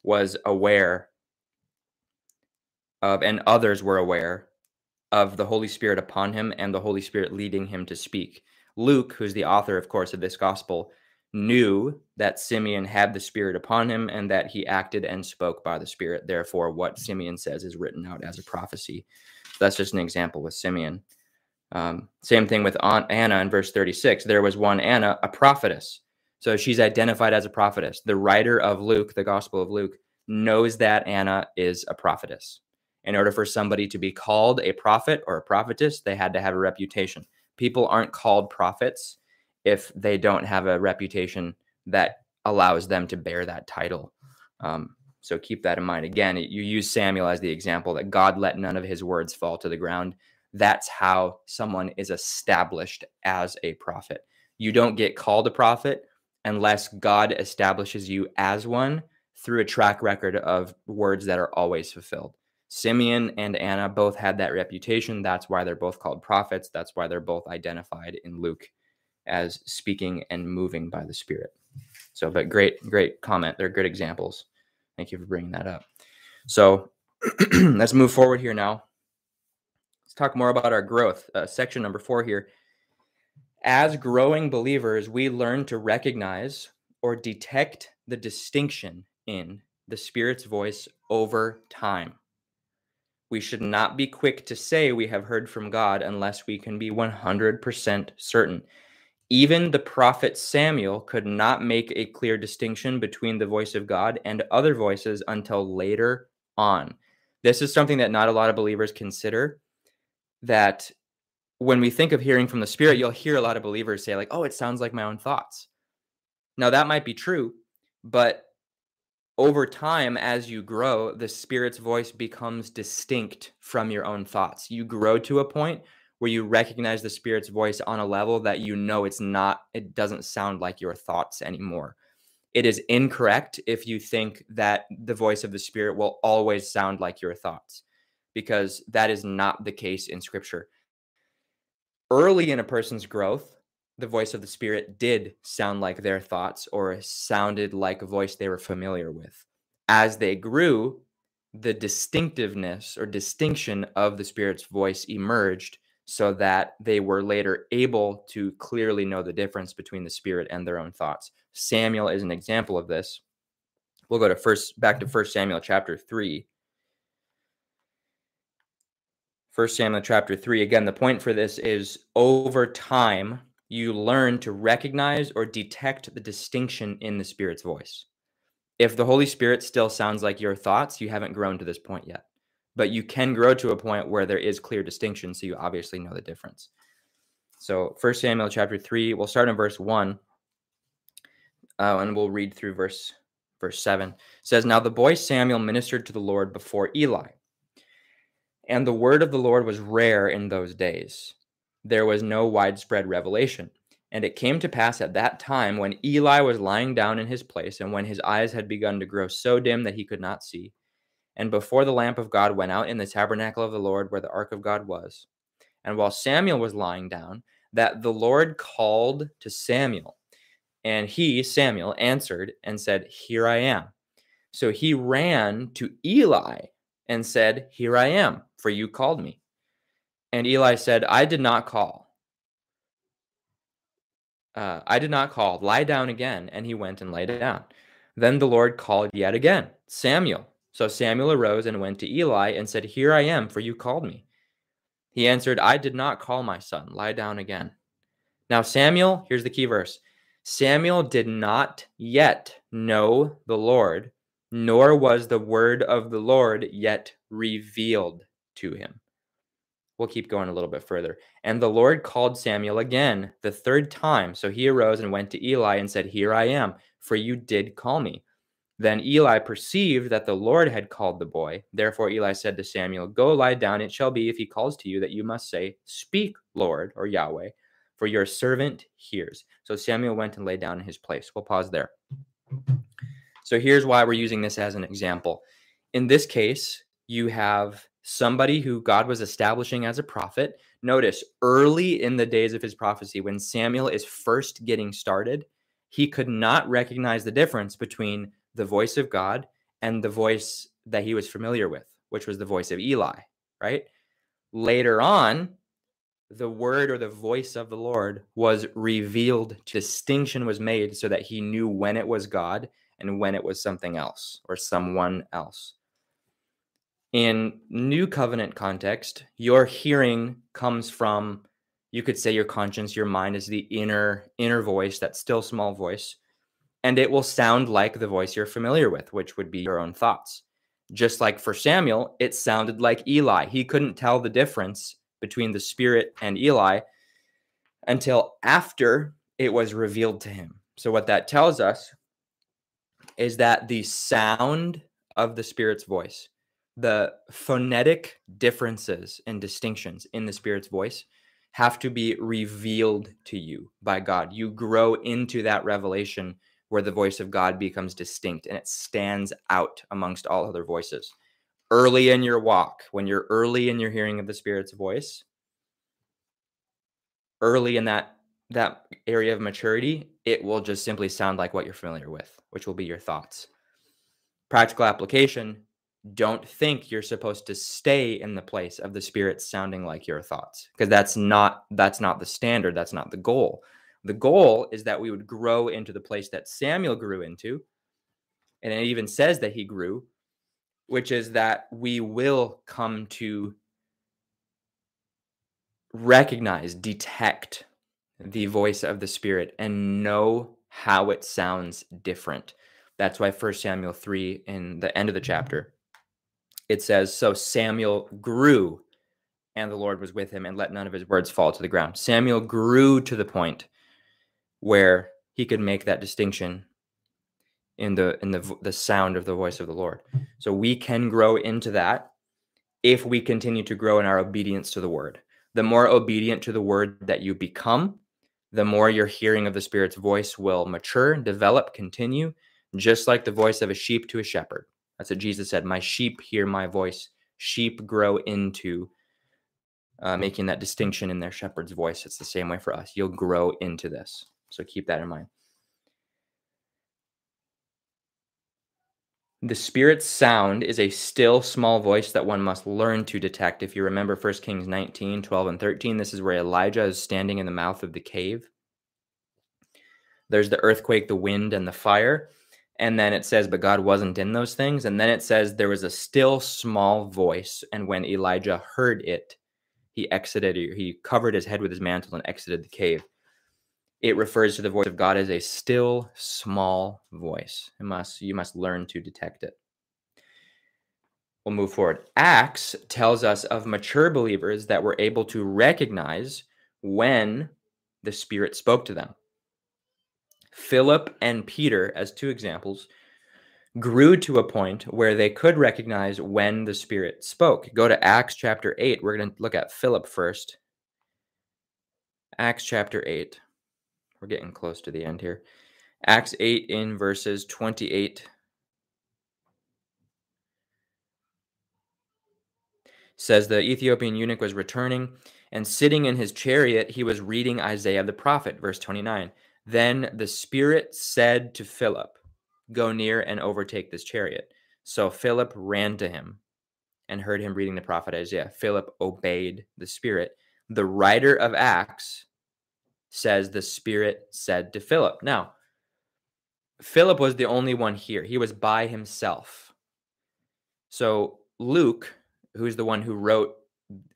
was aware of, and others were aware of the Holy Spirit upon him and the Holy Spirit leading him to speak. Luke, who's the author, of course, of this gospel, knew that Simeon had the Spirit upon him and that he acted and spoke by the Spirit. Therefore, what Simeon says is written out as a prophecy. that's just an example with Simeon. Um, same thing with Aunt Anna in verse 36. There was one Anna, a prophetess. So she's identified as a prophetess. The writer of Luke, the Gospel of Luke, knows that Anna is a prophetess. In order for somebody to be called a prophet or a prophetess, they had to have a reputation. People aren't called prophets if they don't have a reputation that allows them to bear that title. Um, so keep that in mind. Again, you use Samuel as the example that God let none of his words fall to the ground. That's how someone is established as a prophet. You don't get called a prophet unless God establishes you as one through a track record of words that are always fulfilled. Simeon and Anna both had that reputation. That's why they're both called prophets. That's why they're both identified in Luke as speaking and moving by the Spirit. So, but great, great comment. They're good examples. Thank you for bringing that up. So, <clears throat> let's move forward here now. Let's talk more about our growth. Uh, section number four here. As growing believers, we learn to recognize or detect the distinction in the Spirit's voice over time. We should not be quick to say we have heard from God unless we can be 100% certain. Even the prophet Samuel could not make a clear distinction between the voice of God and other voices until later on. This is something that not a lot of believers consider. That when we think of hearing from the Spirit, you'll hear a lot of believers say, like, oh, it sounds like my own thoughts. Now, that might be true, but over time, as you grow, the Spirit's voice becomes distinct from your own thoughts. You grow to a point where you recognize the spirit's voice on a level that you know it's not it doesn't sound like your thoughts anymore it is incorrect if you think that the voice of the spirit will always sound like your thoughts because that is not the case in scripture early in a person's growth, the voice of the Spirit did sound like their thoughts or sounded like a voice they were familiar with. As they grew, the distinctiveness or distinction of the Spirit's voice emerged so that they were later able to clearly know the difference between the Spirit and their own thoughts. Samuel is an example of this. We'll go to first back to First Samuel chapter 3. First Samuel chapter 3. Again, the point for this is over time, you learn to recognize or detect the distinction in the Spirit's voice. If the Holy Spirit still sounds like your thoughts, you haven't grown to this point yet. But you can grow to a point where there is clear distinction, so you obviously know the difference. So, First Samuel chapter 3, we'll start in verse 1, uh, and we'll read through verse verse 7. It says, Now the boy Samuel ministered to the Lord before Eli. And the word of the Lord was rare in those days. There was no widespread revelation. And it came to pass at that time when Eli was lying down in his place, and when his eyes had begun to grow so dim that he could not see, and before the lamp of God went out in the tabernacle of the Lord where the ark of God was, and while Samuel was lying down, that the Lord called to Samuel. And he, Samuel, answered and said, Here I am. So he ran to Eli and said, Here I am, for you called me. And Eli said, I did not call. Uh, I did not call. Lie down again. And he went and lay down. Then the Lord called yet again, Samuel. So Samuel arose and went to Eli and said, Here I am, for you called me. He answered, I did not call my son. Lie down again. Now, Samuel, here's the key verse Samuel did not yet know the Lord, nor was the word of the Lord yet revealed to him. We'll keep going a little bit further. And the Lord called Samuel again the third time. So he arose and went to Eli and said, Here I am, for you did call me. Then Eli perceived that the Lord had called the boy. Therefore Eli said to Samuel, Go lie down. It shall be, if he calls to you, that you must say, Speak, Lord, or Yahweh, for your servant hears. So Samuel went and lay down in his place. We'll pause there. So here's why we're using this as an example. In this case, you have somebody who God was establishing as a prophet. Notice early in the days of his prophecy, when Samuel is first getting started, he could not recognize the difference between the voice of God and the voice that he was familiar with, which was the voice of Eli, right? Later on, the word or the voice of the Lord was revealed, distinction was made so that he knew when it was God and when it was something else or someone else. In new covenant context, your hearing comes from you could say your conscience, your mind is the inner inner voice, that still small voice, and it will sound like the voice you're familiar with, which would be your own thoughts. Just like for Samuel, it sounded like Eli. He couldn't tell the difference between the spirit and Eli until after it was revealed to him. So what that tells us is that the sound of the spirit's voice the phonetic differences and distinctions in the spirit's voice have to be revealed to you by God. You grow into that revelation where the voice of God becomes distinct and it stands out amongst all other voices. Early in your walk, when you're early in your hearing of the spirit's voice, early in that that area of maturity, it will just simply sound like what you're familiar with, which will be your thoughts. Practical application, don't think you're supposed to stay in the place of the spirit sounding like your thoughts because that's not that's not the standard that's not the goal. The goal is that we would grow into the place that samuel grew into and it even says that he grew which is that we will come to recognize detect the voice of the spirit and know how it sounds different. That's why first samuel 3 in the end of the mm-hmm. chapter it says, So Samuel grew, and the Lord was with him, and let none of his words fall to the ground. Samuel grew to the point where he could make that distinction in the in the the sound of the voice of the Lord. So we can grow into that if we continue to grow in our obedience to the word. The more obedient to the word that you become, the more your hearing of the Spirit's voice will mature, develop, continue, just like the voice of a sheep to a shepherd. That's what Jesus said. My sheep hear my voice. Sheep grow into uh, making that distinction in their shepherd's voice. It's the same way for us. You'll grow into this. So keep that in mind. The Spirit's sound is a still small voice that one must learn to detect. If you remember 1 Kings 19, 12, and 13, this is where Elijah is standing in the mouth of the cave. There's the earthquake, the wind, and the fire. And then it says, but God wasn't in those things. And then it says, there was a still small voice. And when Elijah heard it, he exited, he covered his head with his mantle and exited the cave it refers to the voice of God as a still small voice. It must you must learn to detect it. We'll move forward. Acts tells us of mature believers that were able to recognize when the Spirit spoke to them. Philip and Peter, as two examples, grew to a point where they could recognize when the Spirit spoke. Go to Acts chapter 8. We're going to look at Philip first. Acts chapter 8. We're getting close to the end here. Acts 8 in verses 28 says the Ethiopian eunuch was returning and sitting in his chariot, he was reading Isaiah the prophet, verse 29. Then the Spirit said to Philip, Go near and overtake this chariot. So Philip ran to him and heard him reading the prophet Isaiah. Philip obeyed the Spirit. The writer of Acts says the Spirit said to Philip. Now, Philip was the only one here, he was by himself. So, Luke, who's the one who wrote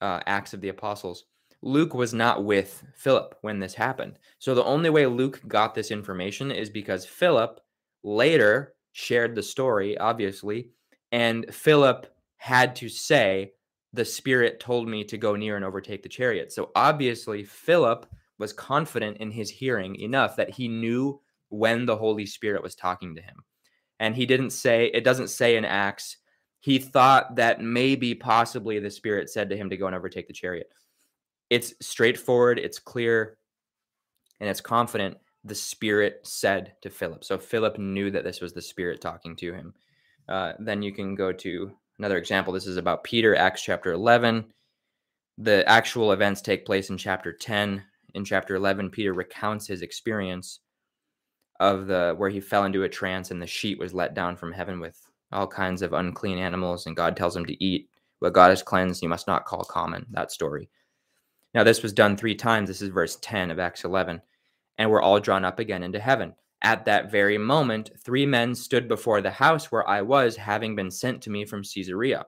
uh, Acts of the Apostles, Luke was not with Philip when this happened. So, the only way Luke got this information is because Philip later shared the story, obviously, and Philip had to say, The Spirit told me to go near and overtake the chariot. So, obviously, Philip was confident in his hearing enough that he knew when the Holy Spirit was talking to him. And he didn't say, it doesn't say in Acts, he thought that maybe possibly the Spirit said to him to go and overtake the chariot. It's straightforward, it's clear, and it's confident. The Spirit said to Philip. So Philip knew that this was the Spirit talking to him. Uh, then you can go to another example. This is about Peter, Acts chapter 11. The actual events take place in chapter 10 in chapter 11 peter recounts his experience of the where he fell into a trance and the sheet was let down from heaven with all kinds of unclean animals and god tells him to eat what god has cleansed you must not call common that story now this was done three times this is verse 10 of acts 11 and we're all drawn up again into heaven at that very moment three men stood before the house where i was having been sent to me from caesarea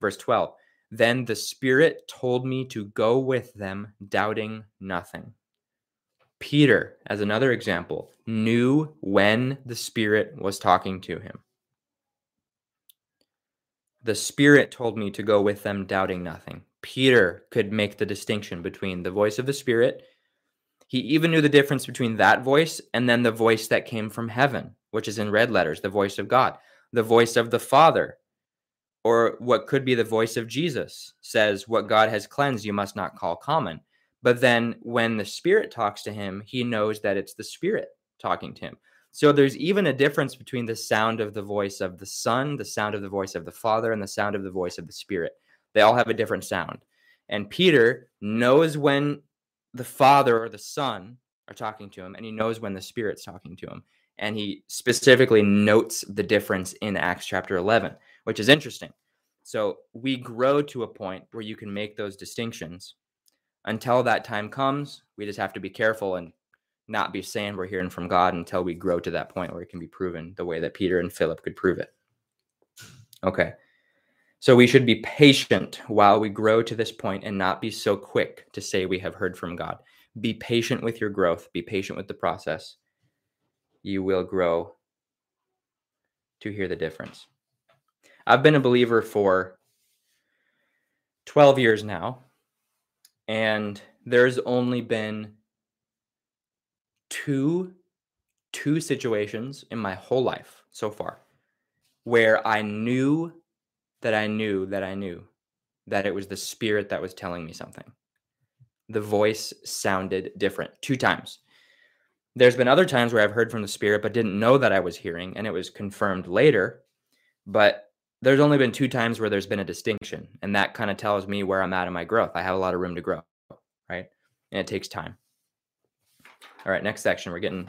verse 12 then the Spirit told me to go with them, doubting nothing. Peter, as another example, knew when the Spirit was talking to him. The Spirit told me to go with them, doubting nothing. Peter could make the distinction between the voice of the Spirit. He even knew the difference between that voice and then the voice that came from heaven, which is in red letters, the voice of God, the voice of the Father, or what could be the voice of Jesus says, What God has cleansed, you must not call common. But then when the Spirit talks to him, he knows that it's the Spirit talking to him. So there's even a difference between the sound of the voice of the Son, the sound of the voice of the Father, and the sound of the voice of the Spirit. They all have a different sound. And Peter knows when the Father or the Son are talking to him, and he knows when the Spirit's talking to him. And he specifically notes the difference in Acts chapter 11 which is interesting. So we grow to a point where you can make those distinctions. Until that time comes, we just have to be careful and not be saying we're hearing from God until we grow to that point where it can be proven the way that Peter and Philip could prove it. Okay. So we should be patient while we grow to this point and not be so quick to say we have heard from God. Be patient with your growth, be patient with the process. You will grow to hear the difference. I've been a believer for 12 years now, and there's only been two two situations in my whole life so far where I knew that I knew that I knew that it was the spirit that was telling me something. The voice sounded different two times. There's been other times where I've heard from the spirit but didn't know that I was hearing and it was confirmed later. But there's only been two times where there's been a distinction, and that kind of tells me where I'm at in my growth. I have a lot of room to grow, right? And it takes time. All right, next section. We're getting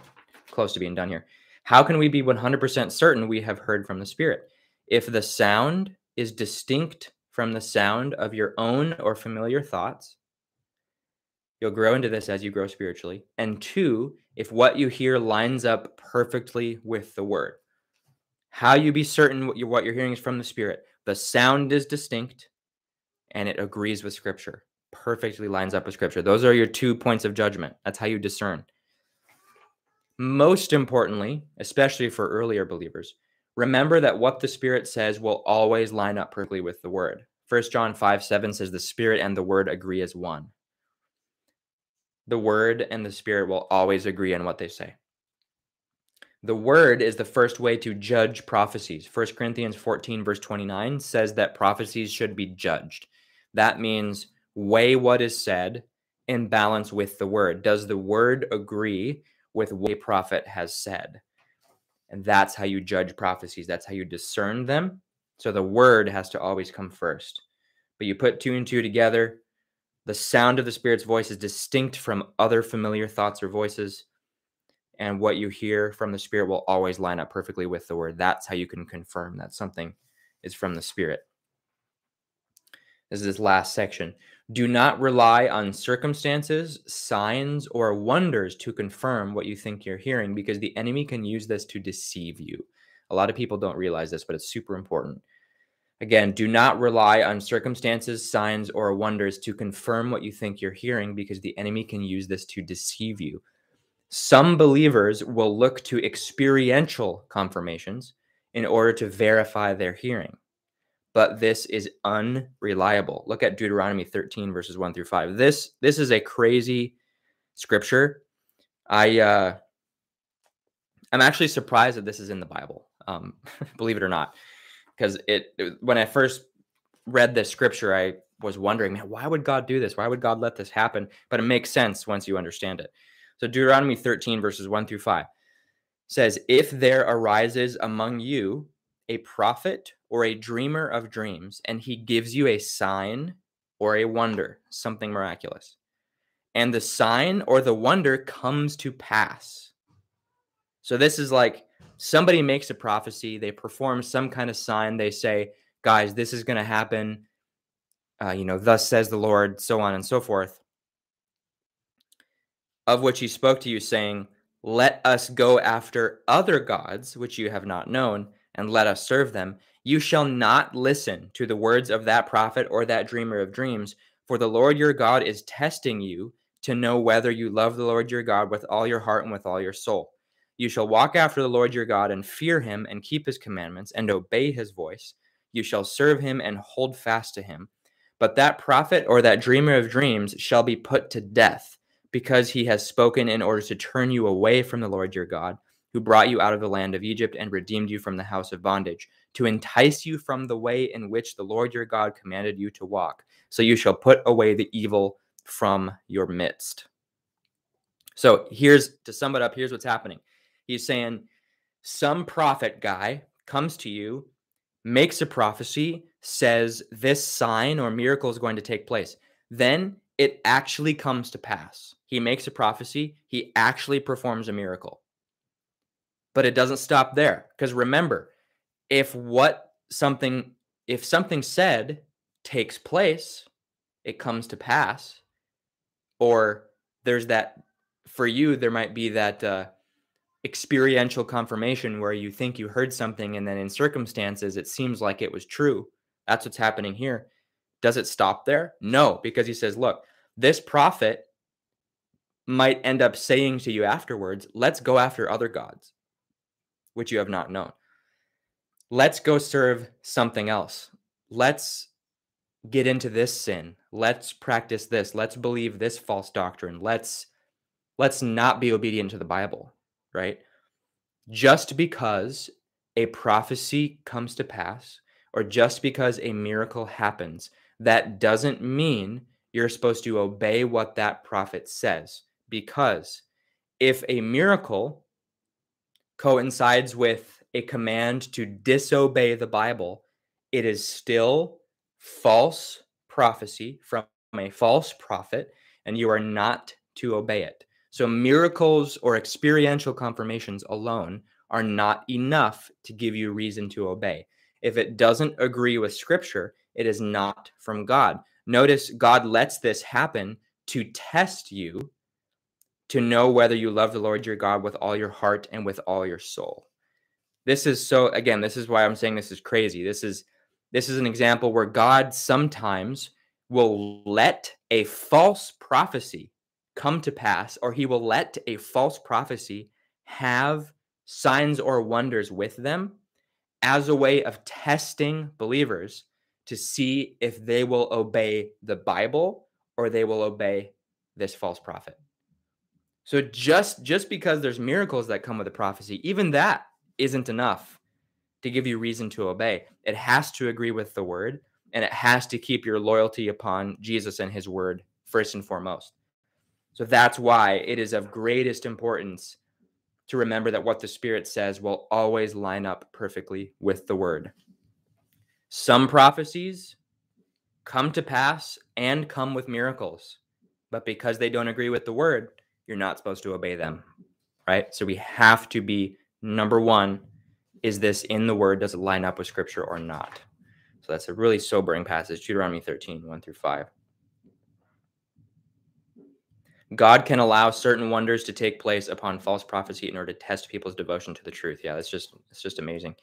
close to being done here. How can we be 100% certain we have heard from the Spirit? If the sound is distinct from the sound of your own or familiar thoughts, you'll grow into this as you grow spiritually. And two, if what you hear lines up perfectly with the word. How you be certain what you're, what you're hearing is from the Spirit. The sound is distinct and it agrees with Scripture, perfectly lines up with Scripture. Those are your two points of judgment. That's how you discern. Most importantly, especially for earlier believers, remember that what the Spirit says will always line up perfectly with the Word. 1 John 5 7 says, The Spirit and the Word agree as one. The Word and the Spirit will always agree on what they say. The Word is the first way to judge prophecies. 1 Corinthians 14, verse 29 says that prophecies should be judged. That means weigh what is said in balance with the Word. Does the Word agree with what a prophet has said. And that's how you judge prophecies. That's how you discern them. So the word has to always come first. But you put two and two together. The sound of the Spirit's voice is distinct from other familiar thoughts or voices. And what you hear from the Spirit will always line up perfectly with the word. That's how you can confirm that something is from the Spirit. This is this last section. Do not rely on circumstances, signs, or wonders to confirm what you think you're hearing because the enemy can use this to deceive you. A lot of people don't realize this, but it's super important. Again, do not rely on circumstances, signs, or wonders to confirm what you think you're hearing because the enemy can use this to deceive you. Some believers will look to experiential confirmations in order to verify their hearing but this is unreliable. Look at Deuteronomy 13 verses 1 through 5. This this is a crazy scripture. I uh I'm actually surprised that this is in the Bible. Um <laughs> believe it or not. Because it, it when I first read this scripture, I was wondering, man, why would God do this? Why would God let this happen? But it makes sense once you understand it. So Deuteronomy 13 verses 1 through 5 says, "If there arises among you a prophet or a dreamer of dreams, and he gives you a sign or a wonder, something miraculous. And the sign or the wonder comes to pass. So this is like somebody makes a prophecy, they perform some kind of sign, they say, guys, this is going to happen. Uh, you know, thus says the Lord, so on and so forth. Of which he spoke to you, saying, Let us go after other gods, which you have not known, and let us serve them. You shall not listen to the words of that prophet or that dreamer of dreams, for the Lord your God is testing you to know whether you love the Lord your God with all your heart and with all your soul. You shall walk after the Lord your God and fear him and keep his commandments and obey his voice. You shall serve him and hold fast to him. But that prophet or that dreamer of dreams shall be put to death because he has spoken in order to turn you away from the Lord your God who brought you out of the land of Egypt and redeemed you from the house of bondage, to entice you from the way in which the Lord your God commanded you to walk. So you shall put away the evil from your midst. So here's to sum it up, here's what's happening. He's saying, some prophet guy comes to you, makes a prophecy, says this sign or miracle is going to take place. Then it actually comes to pass. He makes a prophecy, he actually performs a miracle. But it doesn't stop there because remember, if what something if something said takes place, it comes to pass, or there's that for you there might be that uh, experiential confirmation where you think you heard something and then in circumstances it seems like it was true. That's what's happening here. Does it stop there? No, because he says, look, this prophet might end up saying to you afterwards, let's go after other gods which you have not known. Let's go serve something else. Let's get into this sin. Let's practice this. Let's believe this false doctrine. Let's let's not be obedient to the Bible, right? Just because a prophecy comes to pass or just because a miracle happens, that doesn't mean you're supposed to obey what that prophet says because if a miracle coincides with a command to disobey the Bible, it is still false prophecy from a false prophet, and you are not to obey it. So, miracles or experiential confirmations alone are not enough to give you reason to obey. If it doesn't agree with scripture, it is not from God. Notice God lets this happen to test you to know whether you love the Lord your God with all your heart and with all your soul. This is so again, this is why I'm saying this is crazy. This is this is an example where God sometimes will let a false prophecy come to pass or he will let a false prophecy have signs or wonders with them as a way of testing believers to see if they will obey the Bible or they will obey this false prophet. So just just because there's miracles that come with a prophecy, even that isn't enough to give you reason to obey. It has to agree with the word and it has to keep your loyalty upon Jesus and his word first and foremost. So that's why it is of greatest importance to remember that what the Spirit says will always line up perfectly with the Word. Some prophecies come to pass and come with miracles, but because they don't agree with the Word, you're not supposed to obey them, right? So we have to be number one is this in the Word? Does it line up with Scripture or not? So that's a really sobering passage, Deuteronomy 13, 1 through 5. God can allow certain wonders to take place upon false prophecy in order to test people's devotion to the truth. Yeah, that's just it's just amazing.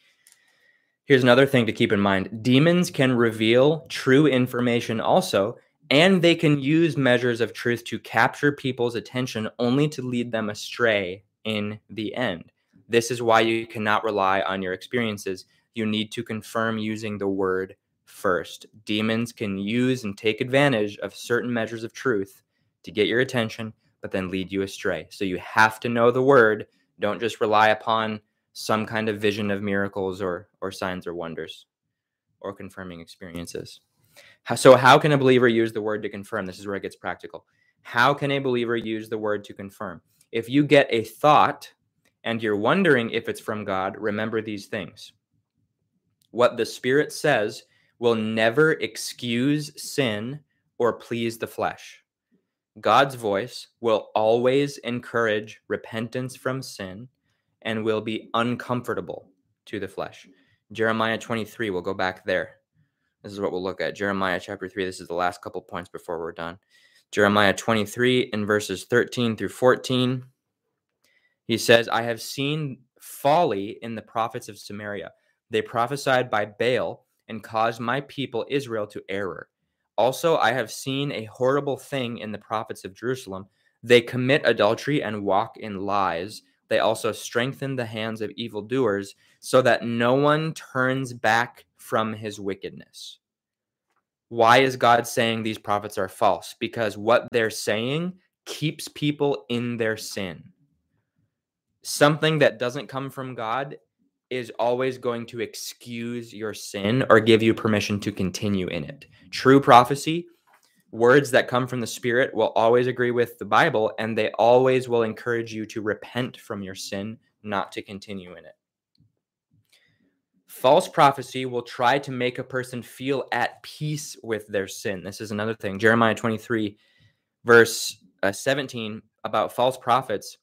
Here's another thing to keep in mind. Demons can reveal true information also, and they can use measures of truth to capture people's attention only to lead them astray in the end. This is why you cannot rely on your experiences. You need to confirm using the word first. Demons can use and take advantage of certain measures of truth to get your attention, but then lead you astray. So you have to know the word. Don't just rely upon some kind of vision of miracles or or signs or wonders or confirming experiences. So how can a believer use the word to confirm? This is where it gets practical. How can a believer use the word to confirm? If you get a thought and you're wondering if it's from God, remember these things. What the Spirit says will never excuse sin or please the flesh. God's voice will always encourage repentance from sin and will be uncomfortable to the flesh. Jeremiah 23, we'll go back there. This is what we'll look at. Jeremiah chapter 3. This is the last couple points before we're done. Jeremiah 23 in verses 13 through 14. He says, I have seen folly in the prophets of Samaria. They prophesied by Baal and caused my people Israel to error. Also, I have seen a horrible thing in the prophets of Jerusalem. They commit adultery and walk in lies. They also strengthen the hands of evildoers so that no one turns back from his wickedness. Why is God saying these prophets are false? Because what they're saying keeps people in their sin. Something that doesn't come from God is always going to excuse your sin or give you permission to continue in it. True prophecy, words that come from the Spirit, will always agree with the Bible and they always will encourage you to repent from your sin, not to continue in it. False prophecy will try to make a person feel at peace with their sin. This is another thing. Jeremiah 23, verse uh, 17, about false prophets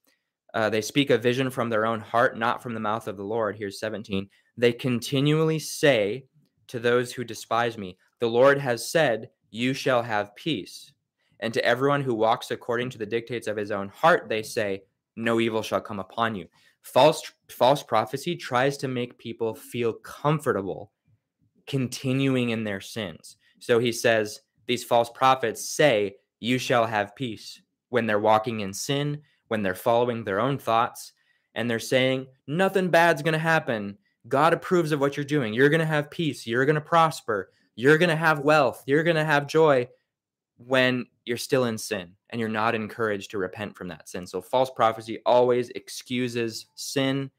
uh, they speak a vision from their own heart, not from the mouth of the Lord. Here's 17. They continually say to those who despise me, The Lord has said, You shall have peace. And to everyone who walks according to the dictates of his own heart, they say, No evil shall come upon you. False, false prophecy tries to make people feel comfortable continuing in their sins. So he says, These false prophets say, You shall have peace when they're walking in sin, when they're following their own thoughts and they're saying, nothing bad's going to happen. God approves of what you're doing. You're going to have peace. You're going to prosper. You're going to have wealth. You're going to have joy when you're still in sin and you're not encouraged to repent from that sin. So false prophecy always excuses sin,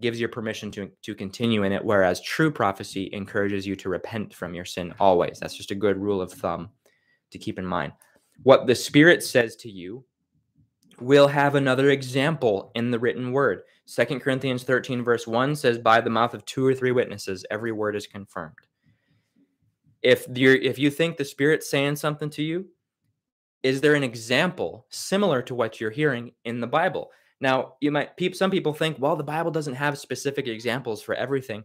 gives you permission to, to continue in it, whereas true prophecy encourages you to repent from your sin always. That's just a good rule of thumb to keep in mind. What the Spirit says to you we'll have another example in the written word. Second Corinthians 13, verse 1 says, By the mouth of two or three witnesses, every word is confirmed. If you're if you think the spirit's saying something to you, is there an example similar to what you're hearing in the Bible? Now, you might some people think, well, the Bible doesn't have specific examples for everything.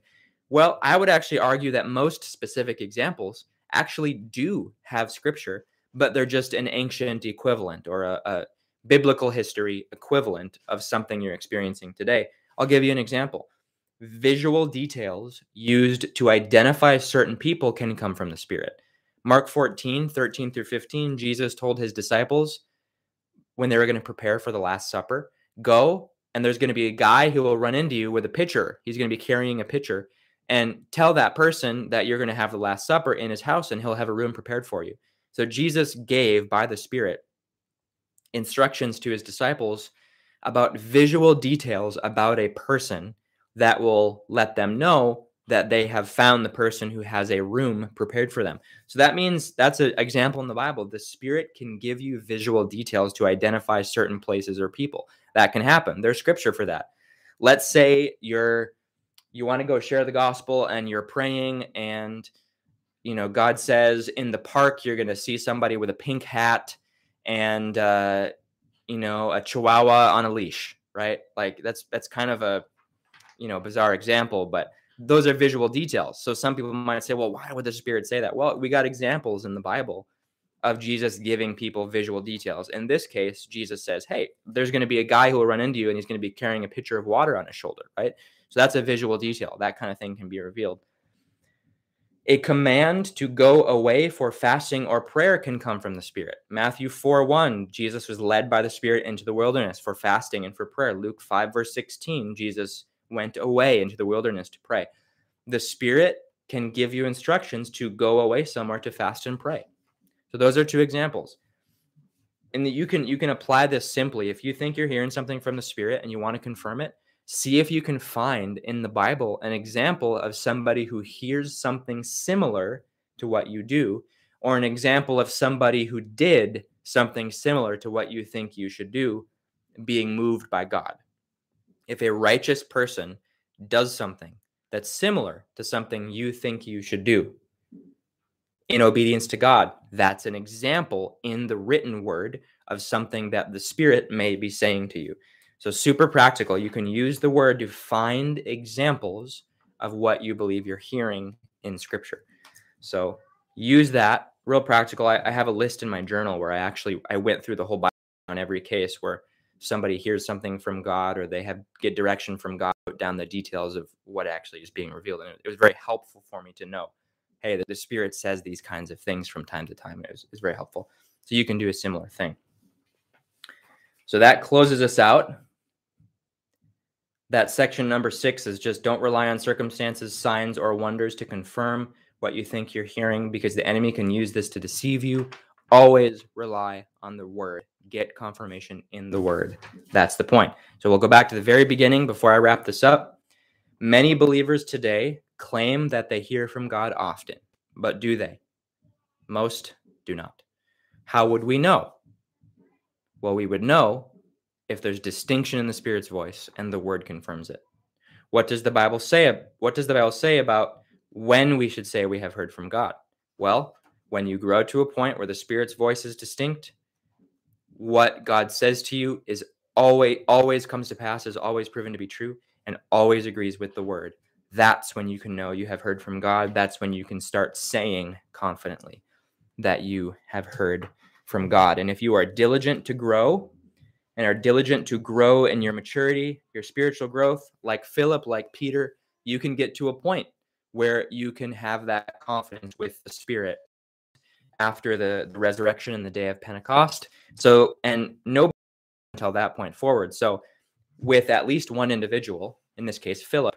Well, I would actually argue that most specific examples actually do have scripture, but they're just an ancient equivalent or a, a biblical history equivalent of something you're experiencing today. I'll give you an example. Visual details used to identify certain people can come from the Spirit. Mark 14, 13 through 15, Jesus told his disciples when they were going to prepare for the Last Supper, go and there's going to be a guy who will run into you with a pitcher. He's going to be carrying a pitcher and tell that person that you're going to have the Last Supper in his house and he'll have a room prepared for you. So Jesus gave by the Spirit instructions to his disciples about visual details about a person that will let them know that they have found the person who has a room prepared for them. So that means that's an example in the Bible. The Spirit can give you visual details to identify certain places or people. That can happen. There's scripture for that. Let's say you're you want to go share the gospel and you're praying and you know God says in the park you're going to see somebody with a pink hat and uh, you know a chihuahua on a leash, right? Like that's that's kind of a you know bizarre example, but those are visual details. So some people might say, well, why would the Spirit say that? Well, we got examples in the Bible of Jesus giving people visual details. In this case, Jesus says, hey, there's going to be a guy who will run into you and he's going to be carrying a pitcher of water on his shoulder, right? So that's a visual detail. That kind of thing can be revealed. A command to go away for fasting or prayer can come from the Spirit. Matthew 4 1, Jesus was led by the Spirit into the wilderness for fasting and for prayer. Luke 5, verse 16, Jesus went away into the wilderness to pray. The Spirit can give you instructions to go away somewhere to fast and pray. So those are two examples. And you can you can apply this simply. If you think you're hearing something from the Spirit and you want to confirm it, see if you can find in the Bible an example of somebody who hears something similar to what you do, or an example of somebody who did something similar to what you think you should do, being moved by God if a righteous person does something that's similar to something you think you should do in obedience to God, that's an example in the written word of something that the Spirit may be saying to you. So, super practical. You can use the word to find examples of what you believe you're hearing in Scripture. So, use that. Real practical. I, I have a list in my journal where I actually I went through the whole Bible on every case where somebody hears something from God or they have get direction from God, put down the details of what actually is being revealed. And it was very helpful for me to know, hey, that the Spirit says these kinds of things from time to time. It was, it was very helpful. So you can do a similar thing. So that closes us out. That section number six is just don't rely on circumstances, signs, or wonders to confirm what you think you're hearing because the enemy can use this to deceive you. Always rely on the word get confirmation in the word. That's the point. So we'll go back to the very beginning before I wrap this up. Many believers today claim that they hear from God often, but do they? Most do not. How would we know? Well, we would know if there's distinction in the Spirit's voice and the word confirms it. What does the Bible say? What does the Bible say about when we should say we have heard from God? Well, when you grow to a point where the Spirit's voice is distinct what God says to you is always always comes to pass, is always proven to be true, and always agrees with the word. That's when you can know you have heard from God. That's when you can start saying confidently that you have heard from God. And if you are diligent to grow and are diligent to grow in your maturity, your spiritual growth, like Philip, like Peter, you can get to a point where you can have that confidence with the Spirit after the, the resurrection and the day of Pentecost. So, and nobody until that point forward. So, with at least one individual, in this case, Philip,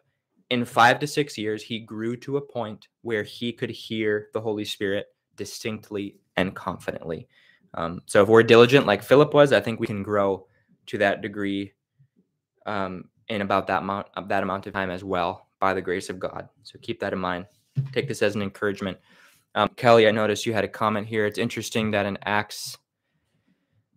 in five to six years, he grew to a point where he could hear the Holy Spirit distinctly and confidently. Um, so, if we're diligent like Philip was, I think we can grow to that degree um, in about that amount, that amount of time as well by the grace of God. So, keep that in mind. Take this as an encouragement. Um, Kelly, I noticed you had a comment here. It's interesting that in Acts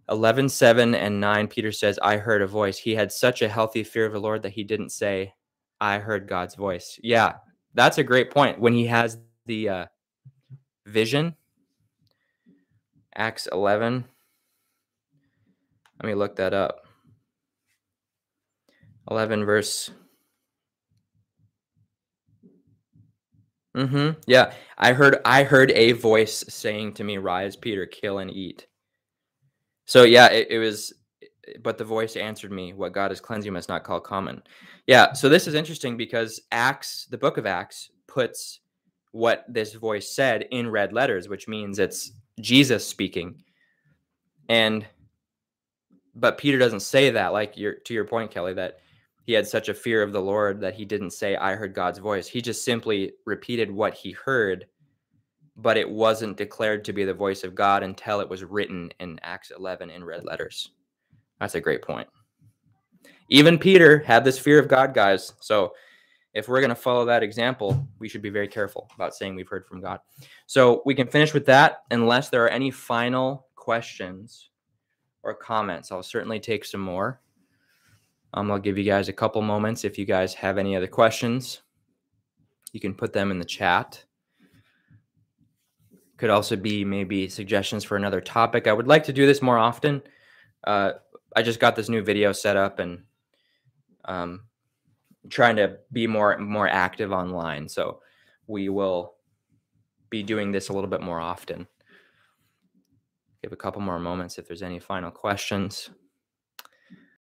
11, 7 and 9, Peter says, I heard a voice. He had such a healthy fear of the Lord that he didn't say, I heard God's voice. Yeah, that's a great point. When he has the uh, vision. Acts 11. Let me look that up. 11 verse Mm Mhm. Yeah. I heard I heard a voice saying to me, "Rise, Peter, kill and eat." So yeah, it, it was but the voice answered me, What God has cleansed you must not call common. Yeah, so this is interesting because Acts, the book of Acts, puts what this voice said in red letters, which means it's Jesus speaking. And but Peter doesn't say that, like your to your point, Kelly, that he had such a fear of the Lord that he didn't say, I heard God's voice. He just simply repeated what he heard, but it wasn't declared to be the voice of God until it was written in Acts 11 in red letters. That's a great point. Even Peter had this fear of God, guys. So if we're going to follow that example, we should be very careful about saying we've heard from God. So we can finish with that unless there are any final questions or comments. I'll certainly take some more. Um, I'll give you guys a couple moments. If you guys have any other questions, you can put them in the chat. Could also be maybe suggestions for another topic. I would like to do this more often. Uh, I just got this new video set up and um, trying to be more more active online. So we will be doing this a little bit more often. Give a couple more moments if there's any final questions.